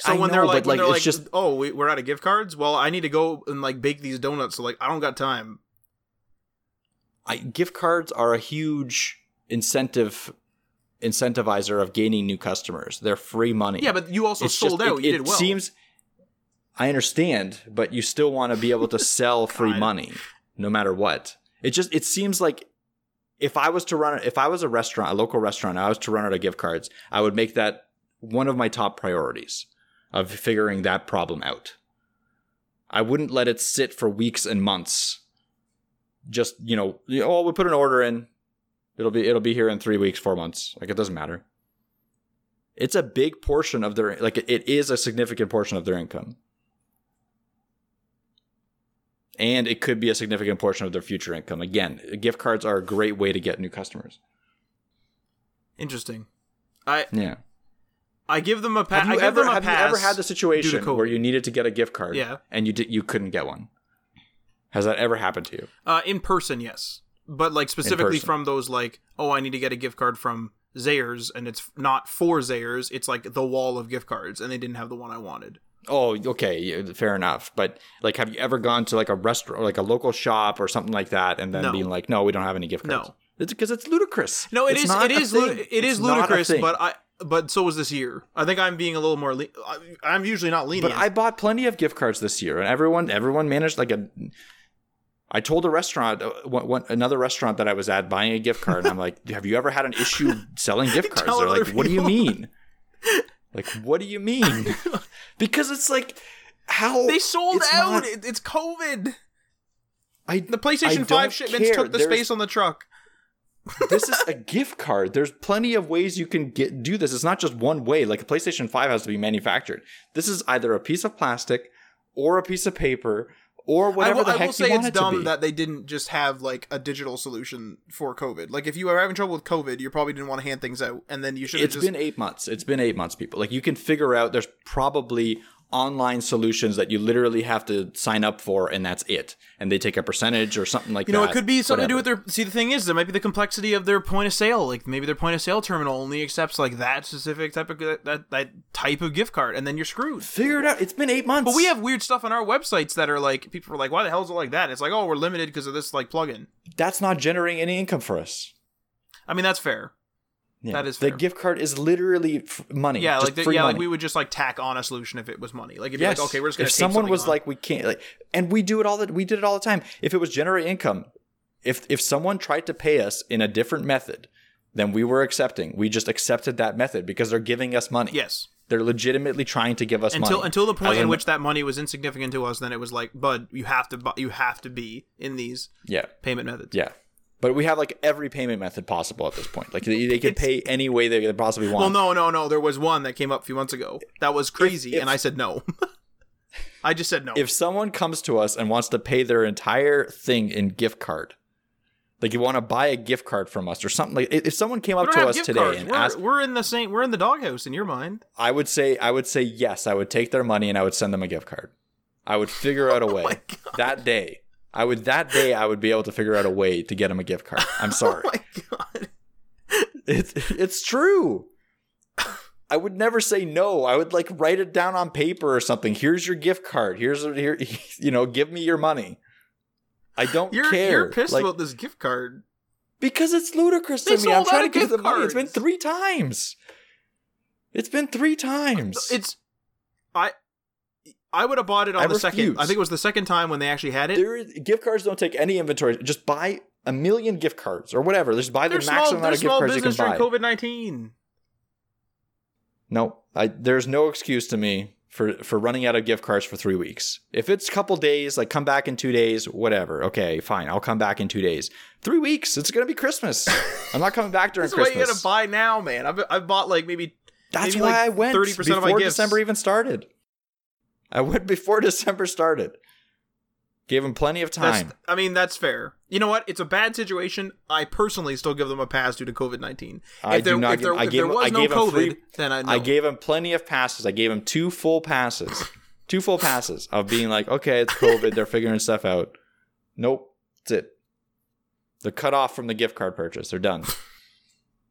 So I when know, they're like, when like, they're it's like, just- oh, we, we're out of gift cards. Well, I need to go and like bake these donuts. So like, I don't got time. I, gift cards are a huge incentive incentivizer of gaining new customers. They're free money. Yeah, but you also It's sold just- out. It, you it did well. seems. I understand, but you still want to be able to sell (laughs) free money, no matter what. It just it seems like if I was to run, if I was a restaurant, a local restaurant, I was to run out of gift cards, I would make that one of my top priorities of figuring that problem out. I wouldn't let it sit for weeks and months. Just you know, oh, we put an order in, it'll be it'll be here in three weeks, four months. Like it doesn't matter it's a big portion of their like it is a significant portion of their income and it could be a significant portion of their future income again gift cards are a great way to get new customers Interesting. I yeah I give them a pass. have you I give ever them a have you ever had the situation where you needed to get a gift card Yeah. and you did you couldn't get one has that ever happened to you Uh, in person, yes, but like specifically from those like, oh, I need to get a gift card from Zellers, and it's not for Zellers. It's like the wall of gift cards, and they didn't have the one I wanted. oh okay fair enough but like have you ever gone to like a restaurant like a local shop or something like that and then No. being like no we don't have any gift No. cards it's because it's ludicrous No, it It's is. It is. Lu- it is It's ludicrous, but I. But so was this year. I think I'm being a little more. Le- I- I'm usually not lenient. But I bought plenty of gift cards this year, and everyone everyone managed like a. I told a restaurant, uh, one, one, another restaurant that I was at, buying a gift card, and I'm like, "Have you ever had an issue (laughs) selling gift cards?" They're (laughs) like, "What do you mean?" like, what do you mean? because it's like how they sold out. not- it's COVID. I The PlayStation don't Five shipments care. took the There's- space on the truck. This is a gift card. There's plenty of ways you can get do this. It's not just one way. Like a PlayStation 5 has to be manufactured. This is either a piece of plastic or a piece of paper or I whatever will, the I heck will say you want it's dumb that they didn't just have like a digital solution for COVID. Like if you are having trouble with COVID, you probably didn't want to hand things out, and then you should It's just been eight months. It's been eight months, people. Like you can figure out. There's probably online solutions that you literally have to sign up for and that's it. And they take a percentage or something like that. You that. know, it could be something whatever. to do with their. See, the thing is, there might be the complexity of their point of sale. Like maybe their point of sale terminal only accepts like that specific type of that that type of gift card, and then you're screwed. Figure it out. It's been eight months. But we have weird stuff on our websites that are like people are like, why the hell is it like that? It's like, oh, we're limited because of this like plugin. That's not generating any income for us. I mean, that's fair. Yeah. That is the fair. gift card is literally f- money. Yeah, like the, free yeah, money. like we would just like tack on a solution if it was money. Like if yes. like, okay, we're just gonna. if someone was on. like, we can't, like, and we do it all that we did it all the time. If it was generate income, if if someone tried to pay us in a different method than we were accepting, we just accepted that method because they're giving us money. yes, They're legitimately trying to give us until money. until the point in in- which that money was insignificant to us, then it was like, bud, you have to, bu- you have to be in these yeah, payment methods. yeah. But we have like every payment method possible at this point. Like they, they can pay any way they could possibly want. Well, no, no, no. There was one that came up a few months ago that was crazy, if- and I said no. (laughs) I just said no. if someone comes to us and wants to pay their entire thing in gift card, like you want to buy a gift card from us or something like if someone came up to us today cards. and We're, asked we're in the same. We're in the doghouse in your mind. I would say I would say yes, I would take their money and I would send them a gift card. I would figure out a (laughs) oh way Oh that day. I would that day I would be able to figure out a way to get him a gift card. I'm (laughs) oh sorry. Oh my god. it's it's true. I would never say no. I would like write it down on paper or something. Here's your gift card. Here's here (laughs) you know, give me your money. I don't You're care. you're pissed Like, about this gift card. Because it's ludicrous They to me. I'm trying to give the money. It's been three times. It's been three times. It's I I would have bought it on I the second. I think it was the second time when they actually had it. there is, gift cards don't take any inventory. Just buy a million gift cards or whatever. Just buy the They're maximum small. amount of gift cards you can business during buy. COVID nineteen. No, I, there's no excuse to me for for running out of gift cards for three weeks. If it's a couple days, like come back in two days, whatever. Okay, fine, I'll come back in two days. Three weeks, it's gonna be Christmas. (laughs) I'm not coming back during Christmas. That's why you gotta buy now, man. I've I've bought like maybe That's maybe why like I went 30% of before my gifts. December even started. I went before (laughs) December started. Gave him plenty of That's, time. I mean, that's fair. You know what? It's a bad situation. I personally still give them a pass due to COVID nineteen. I If there, do not if give- there, I if gave there was I no gave COVID, free- then I know. I gave him plenty of passes. I gave him two full passes. two full passes of being like, okay, it's COVID. They're figuring stuff out. Nope. That's it. They're cut off from the gift card purchase. They're done.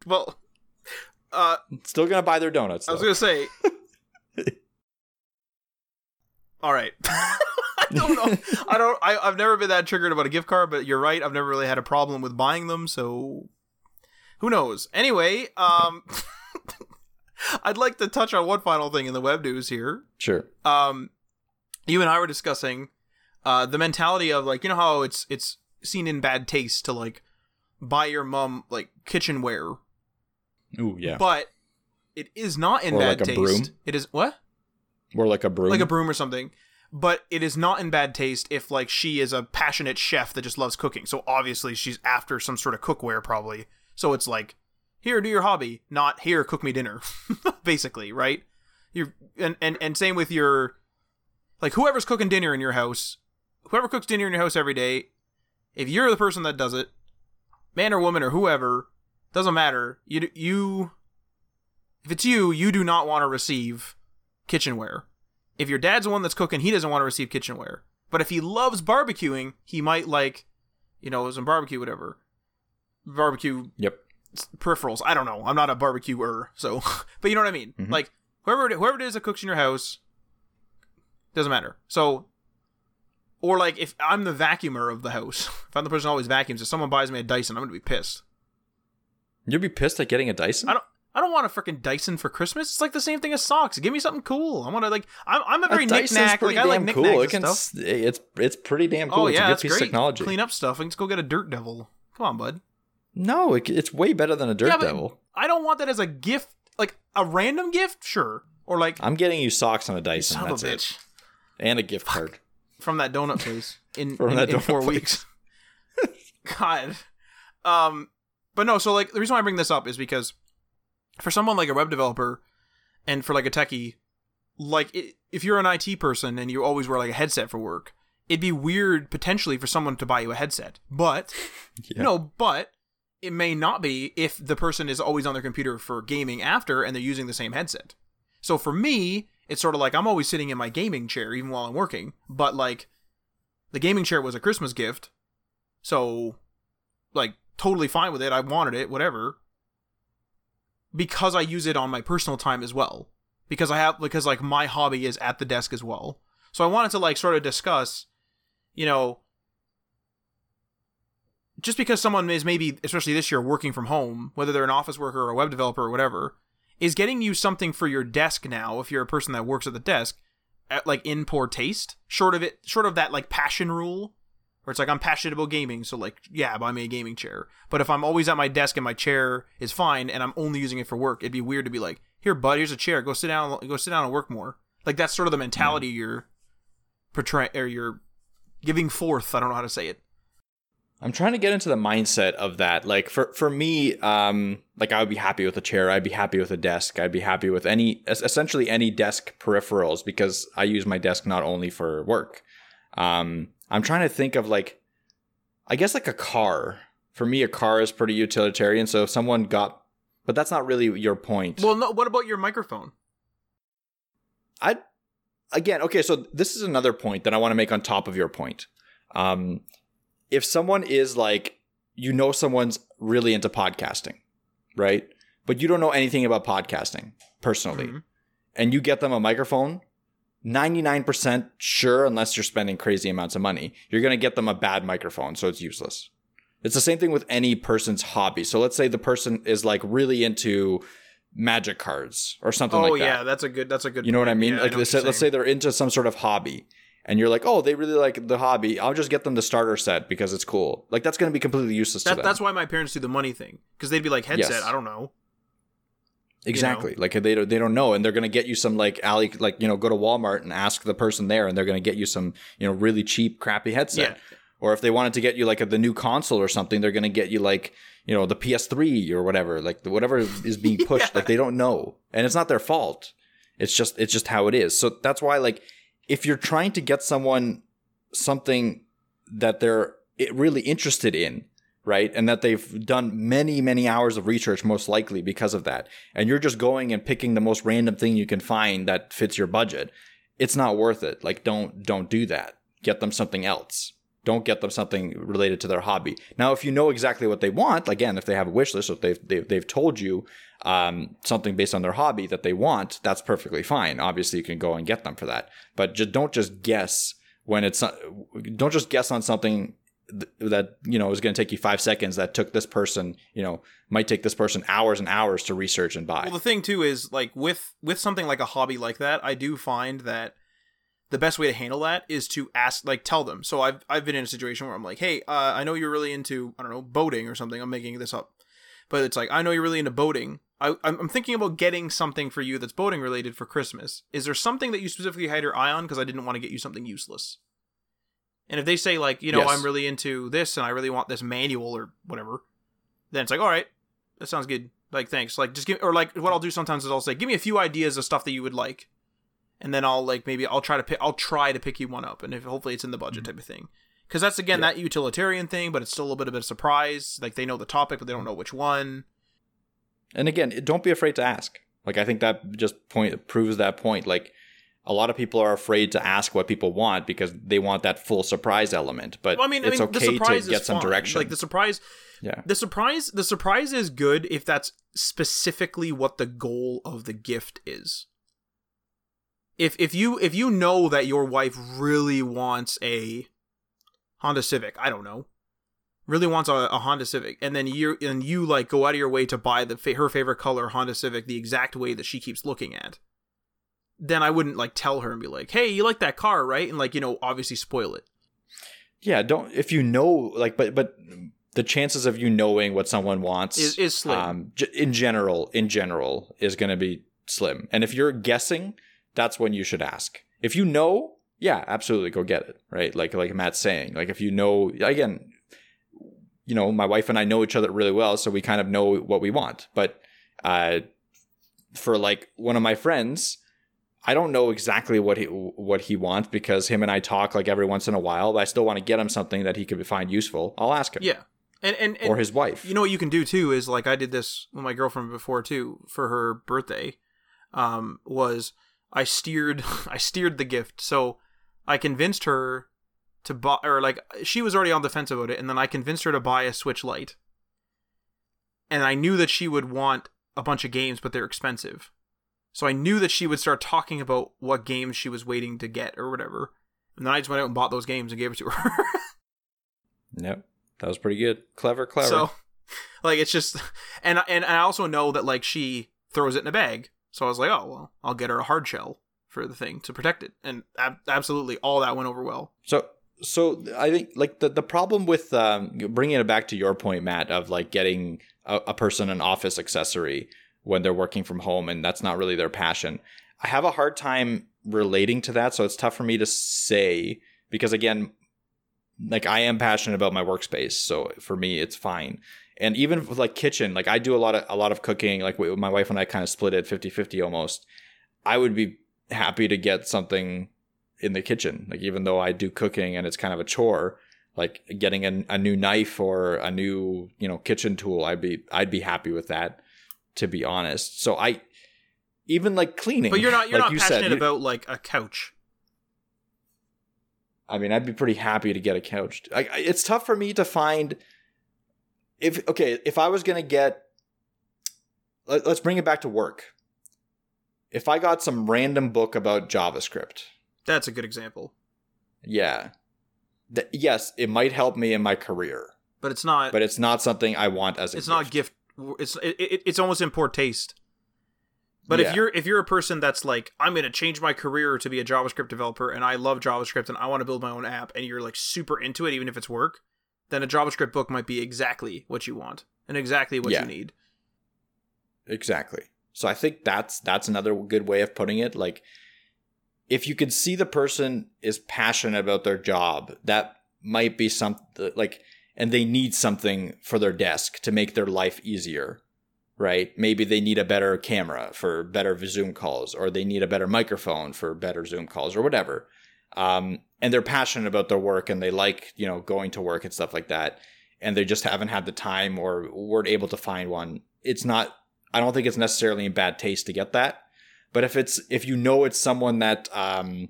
well, uh, Still gonna buy their donuts. I was gonna say. (laughs) All right. (laughs) I don't know. I don't. I, I've never been that triggered about a gift card, but you're right. I've never really had a problem with buying them, so who knows? Anyway, um, (laughs) I'd like to touch on one final thing in the web news here. Sure. Um, you and I were discussing uh, the mentality of like you know how it's it's seen in bad taste to like buy your mom like kitchenware, Ooh, yeah. but it is not in Or bad like taste. broom? It is what? Or like a broom. like a broom or something. But it is not in bad taste if like she is a passionate chef that just loves cooking. So obviously she's after some sort of cookware probably. So it's like, here, do your hobby, not here, cook me dinner. (laughs) Basically, right? You're and, and and same with your like whoever's cooking dinner in your house, whoever cooks dinner in your house every day, if you're the person that does it, man or woman or whoever, doesn't matter. You you if it's you, you do not want to receive kitchenware. If your dad's the one that's cooking, he doesn't want to receive kitchenware. But if he loves barbecuing, he might like, you know, some barbecue, whatever. Barbecue Yep. peripherals. I don't know. I'm not a barbecuer, so (laughs) but you know what I mean. Mhm. Like whoever it, whoever it is that cooks in your house doesn't matter. So or like if I'm the vacuumer of the house, (laughs) if I'm the person who always vacuums, if someone buys me a Dyson, I'm gonna be pissed. You'd be pissed at getting a Dyson. I don't. I don't want a freaking Dyson for Christmas. It's like the same thing as socks. Give me something cool. I want to like. I'm, I'm a very a knick-knack. Like I like damn knickknacks cool. It and stuff. It's it's pretty damn cool. Oh it's yeah, a good piece great. of technology. Clean up stuff. Let's go get a Dirt Devil. Come on, bud. No, it, it's way better than a Dirt Yeah, Devil. I don't want that as a gift. Like a random gift, sure. Or like I'm getting you socks on a Dyson. son That's a it, and a gift card. from that donut place in From in, that in four place. weeks. (laughs) God. Um, but no. So like the reason why I bring this up is because for someone like a web developer and for like a techie, like i if you're an IT person and you always wear like a headset for work, it'd be weird potentially for someone to buy you a headset. But (laughs) Yeah. no, but it may not be if the person is always on their computer for gaming after and they're using the same headset. So for me, it's sort of like I'm always sitting in my gaming chair even while I'm working, but like the gaming chair was a Christmas gift. So like totally fine with it. I wanted it, whatever. Because I use it on my personal time as well. Because I have because like my hobby is at the desk as well. So I wanted to like sort of discuss, you know, just because someone is maybe especially this year working from home, whether they're an office worker or a web developer or whatever, is getting you something for your desk now if you're a person that works at the desk at like in poor taste, short of it short of that like passion rule where it's like I'm passionate about gaming, so like yeah, buy me a gaming chair. But if I'm always at my desk and my chair is fine and I'm only using it for work, it'd be weird to be like, "Here, bud, here's a chair. Go sit down. Go sit down and work more." Like that's sort of the mentality you're portraying or you're giving forth. I don't know how to say it. I'm trying to get into the mindset of that. Like for for me, um, like I would be happy with a chair. I'd be happy with a desk. I'd be happy with any essentially any desk peripherals because I use my desk not only for work. Um, I'm trying to think of like, I guess like a car. For me, a car is pretty utilitarian. So if someone got, but that's not really your point. Well, no. What about your microphone? I, again, okay. So this is another point that I want to make on top of your point. Um, if someone is like, you know, someone's really into podcasting, right? But you don't know anything about podcasting personally, Mhm. and you get them a microphone, 99% sure, unless you're spending crazy amounts of money, you're going to get them a bad microphone. So it's useless. It's the same thing with any person's hobby. So let's say the person is like really into magic cards or something Oh like that. Oh, yeah, that's a good. That's a good. You know what I mean? Yeah, like know let's say, let's say they're into some sort of hobby, and you're like, oh, they really like the hobby. I'll just get them the starter set because it's cool. Like that's going to be completely useless to That, that's why my parents do the money thing because they'd be like headset. Yes. I don't know. Exactly like they don't they don't know, and they're going to get you some like alley like you know go to Walmart and ask the person there, and they're going to get you some you know really cheap crappy headset. Yeah. Or if they wanted to get you like a, the new console or something, they're going to get you like you know the PS3 or whatever, like the, whatever is (laughs) being pushed. Like they don't know, and it's not their fault. It's just it's just how it is. So that's why like if you're trying to get someone something that they're really interested in, right? And that they've done many, many hours of research, most likely because of that. And you're just going and picking the most random thing you can find that fits your budget. It's not worth it. Like, don't, don't do that. Get them something else. Don't get them something related to their hobby. Now, if you know exactly what they want, again, if they have a wish list, if they've, they've, they've told you um, something based on their hobby that they want, that's perfectly fine. Obviously, you can go and get them for that. But just don't just guess when it's don't just guess on something th- that you know is going to take you five seconds that took this person you know might take this person hours and hours to research and buy Well, the thing too is like with with something like a hobby like that, I do find that the best way to handle that is to ask, like, tell them. So I've I've been in a situation where I'm like, hey, uh, I know you're really into I don't know boating or something. I'm making this up, but it's like I know you're really into boating. I, I'm thinking about getting something for you that's boating related for Christmas. Is there something that you specifically had your eye on? Because I didn't want to get you something useless. And if they say like, you know, Yes. I'm really into this and I really want this manual or whatever, then it's like, all right, that sounds good. Like, thanks. Like, just give, or like, what I'll do sometimes is I'll say, give me a few ideas of stuff that you would like, and then I'll like maybe I'll try to pick, I'll try to pick you one up, and if hopefully it's in the budget mm-hmm. type of thing. Because that's again that utilitarian thing, but it's still a little bit of a surprise. Like they know the topic, but they don't know which one. and again don't be afraid to ask like i think that just point proves that point like a lot of people are afraid to ask what people want because they want that full surprise element but Well, I mean, it's I mean, the okay surprise to get some fine. direction Like the surprise, yeah the surprise, the surprise is good if that's specifically what the goal of the gift is. If if you if you know that your wife really wants a Honda Civic, I don't know, really wants a, a Honda Civic, and then you and you like go out of your way to buy the her favorite color Honda Civic the exact way that she keeps looking at, then I wouldn't like tell her and be like, "Hey, you like that car, right?" And like you know, obviously spoil it. yeah don't if you know like but but the chances of you knowing what someone wants Is is slim. um, in general in general is going to be slim and if you're guessing that's when you should ask if you know yeah absolutely go get it right like like matt's saying like if you know again you know my wife and i know each other really well so we kind of know what we want but uh for like one of my friends I don't know exactly what he what he wants because him and I talk like every once in a while, but I still want to get him something that he could find useful. I'll ask him. yeah, and and, and Or his wife. You know what you can do too is like I did this with my girlfriend before too for her birthday. Um, was I steered (laughs) I steered the gift. So I convinced her to buy or like she was already on the fence about it and then I convinced her to buy a Switch Lite. And I knew that she would want a bunch of games but they're expensive. So I knew that she would start talking about what games she was waiting to get or whatever. And then I just went out and bought those games and gave it to her. (laughs) Yep. That was pretty good. Clever, clever. So, (laughs) like, it's just, and and I also know that like she throws it in a bag. So I was like, oh well, I'll get her a hard shell for the thing to protect it, and ab- absolutely all that went over well. So so I think like the the problem with um, bringing it back to your point, Matt, of like getting a, a person an office accessory when they're working from home and that's not really their passion. I have a hard time relating to that, so it's tough for me to say because again, like I am passionate about my workspace, so for me it's fine. And even with like kitchen, like I do a lot of a lot of cooking, like my wife and I kind of split it 50-50 almost. I would be happy to get something in the kitchen, like even though I do cooking and it's kind of a chore, like getting a new knife or a new, you know, kitchen tool, I'd be I'd be happy with that to be honest. So I even like cleaning. But you're not you're like not you said, passionate you- about like a couch. I mean, I'd be pretty happy to get a couch. I, it's tough for me to find if okay, if I was gonna get, let, let's bring it back to work. If I got some random book about JavaScript, That's a good example. yeah, th- yes, it might help me in my career, But it's not. but it's not something I want as a. it's not a gift. It's it, it, it's almost in poor taste. But Yeah. if you're if you're a person that's like I'm going to change my career to be a JavaScript developer and I love JavaScript and I want to build my own app and you're like super into it even if it's work, then a JavaScript book might be exactly what you want and exactly what Yeah. you need. Exactly. So I think that's that's another good way of putting it. Like if you could see the person is passionate about their job, that might be something like and they need something for their desk to make their life easier. Right? Maybe they need a better camera for better Zoom calls or they need a better microphone for better Zoom calls or whatever. Um, and they're passionate about their work and they like, you know, going to work and stuff like that. And they just haven't had the time or weren't able to find one. It's not I don't think it's necessarily in bad taste to get that. But if it's if you know it's someone that um,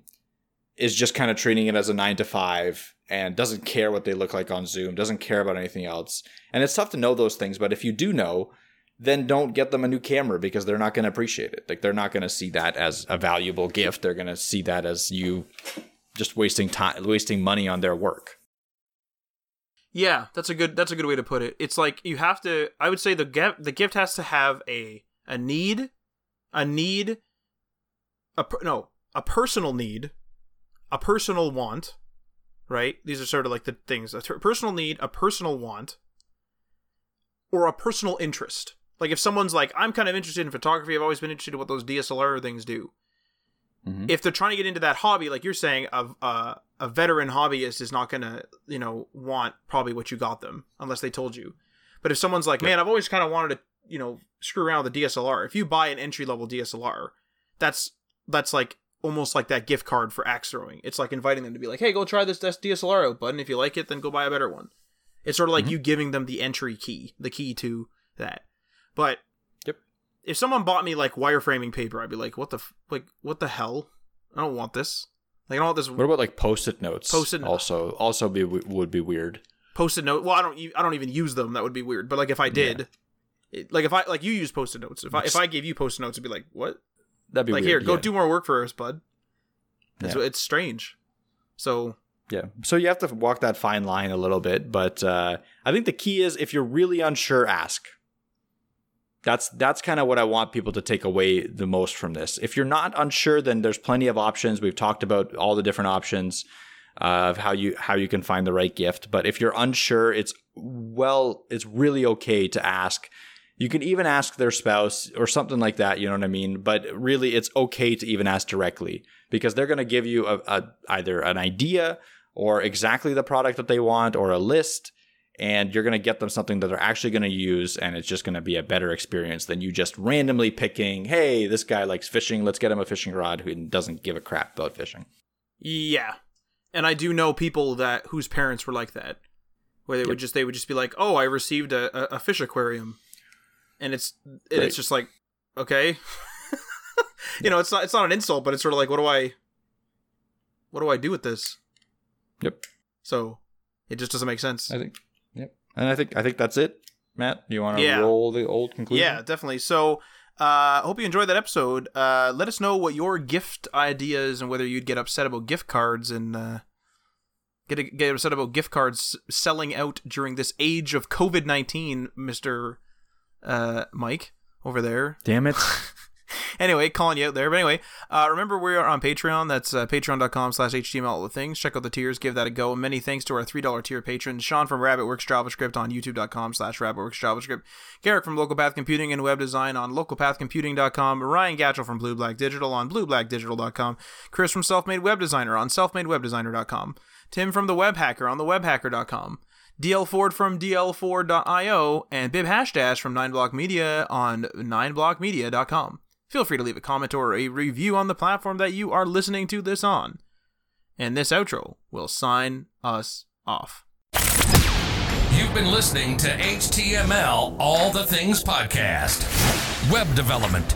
is just kind of treating it as a nine to five and doesn't care what they look like on Zoom, doesn't care about anything else, and it's tough to know those things. But if you do know, then don't get them a new camera because they're not going to appreciate it. Like they're not going to see that as a valuable gift. They're going to see that as you just wasting time, wasting money on their work. Yeah, that's a good that's a good way to put it. It's like you have to I would say the gift the gift has to have a a need, a need a no, a personal need, a personal want, right? These are sort of like the things. A ter- personal need, a personal want, or a personal interest. Like if someone's like I'm kind of interested in photography, I've always been interested in what those DSLR things do Mhm. if they're trying to get into that hobby, like you're saying, a a, a veteran hobbyist is not gonna you know want probably what you got them unless they told you. But if someone's like, man, I've always kind of wanted to you know screw around with the DSLR. If you buy an entry level DSLR, that's that's like almost like that gift card for axe throwing. It's like inviting them to be like, hey, go try this DSLR out, bud. And if you like it, then go buy a better one. It's sort of like Mhm. you giving them the entry key, the key to that. But Yep. if someone bought me like wireframing paper, I'd be like, what the f- like what the hell? I don't want this. Like I don't want this What about like post-it notes? Post-it also also be would be weird. post-it note. Well, I don't I don't even use them. That would be weird. But like if I did, it, like if I like you use post-it notes. If I if I gave you post-it notes, it'd be like, what? That'd be like weird. here, go yeah. do more work for us, bud. It's, Yeah. it's strange. So Yeah. So you have to walk that fine line a little bit, but uh, I think the key is if you're really unsure, ask. That's that's kind of what I want people to take away the most from this. If you're not unsure, then there's plenty of options. We've talked about all the different options of how you how you can find the right gift. But if you're unsure, it's well, it's really okay to ask. You can even ask their spouse or something like that. You know what I mean? But really, it's okay to even ask directly because they're going to give you a, a either an idea or exactly the product that they want or a list and you're going to get them something that they're actually going to use and it's just going to be a better experience than you just randomly picking hey this guy likes fishing let's get him a fishing rod who doesn't give a crap about fishing yeah, and I do know people that whose parents were like that, where they would just they would just be like, oh, I received a, a fish aquarium, and it's and Right. it's just like, okay, (laughs) you know, it's not it's not an insult, but it's sort of like, what do I, what do I do with this? Yep. So it just doesn't make sense. I think. Yep. And I think I think that's it. Matt, you want to Yeah. roll the old conclusion? Yeah, definitely. So, uh, hope you enjoyed that episode. Uh, let us know what your gift ideas and whether you'd get upset about gift cards and uh, get get upset about gift cards selling out during this age of COVID nineteen, Mister uh, Mike over there. Damn it. (laughs) anyway, calling you out there. But anyway, uh, remember we are on Patreon. That's uh, patreon.com slash HTML all the things. Check out the tiers. Give that a go. Many thanks to our $3 tier patrons. Sean from Rabbitworks JavaScript on youtube.com slash Rabbitworks JavaScript. Garrick from Local Path Computing and Web Design on localpathcomputing.com. Ryan Gatchell from Blue Black Digital on blueblackdigital.com. Chris from Selfmade Web Designer on selfmadewebdesigner.com. Tim from The Web Hacker on thewebhacker.com. DL Ford from DL4.io and Bib Hashdash from 9block Media on 9blockmedia.com. Feel free to leave a comment or a review on the platform that you are listening to this on. And this outro will sign us off. You've been listening to HTML All the Things Podcast. Web development,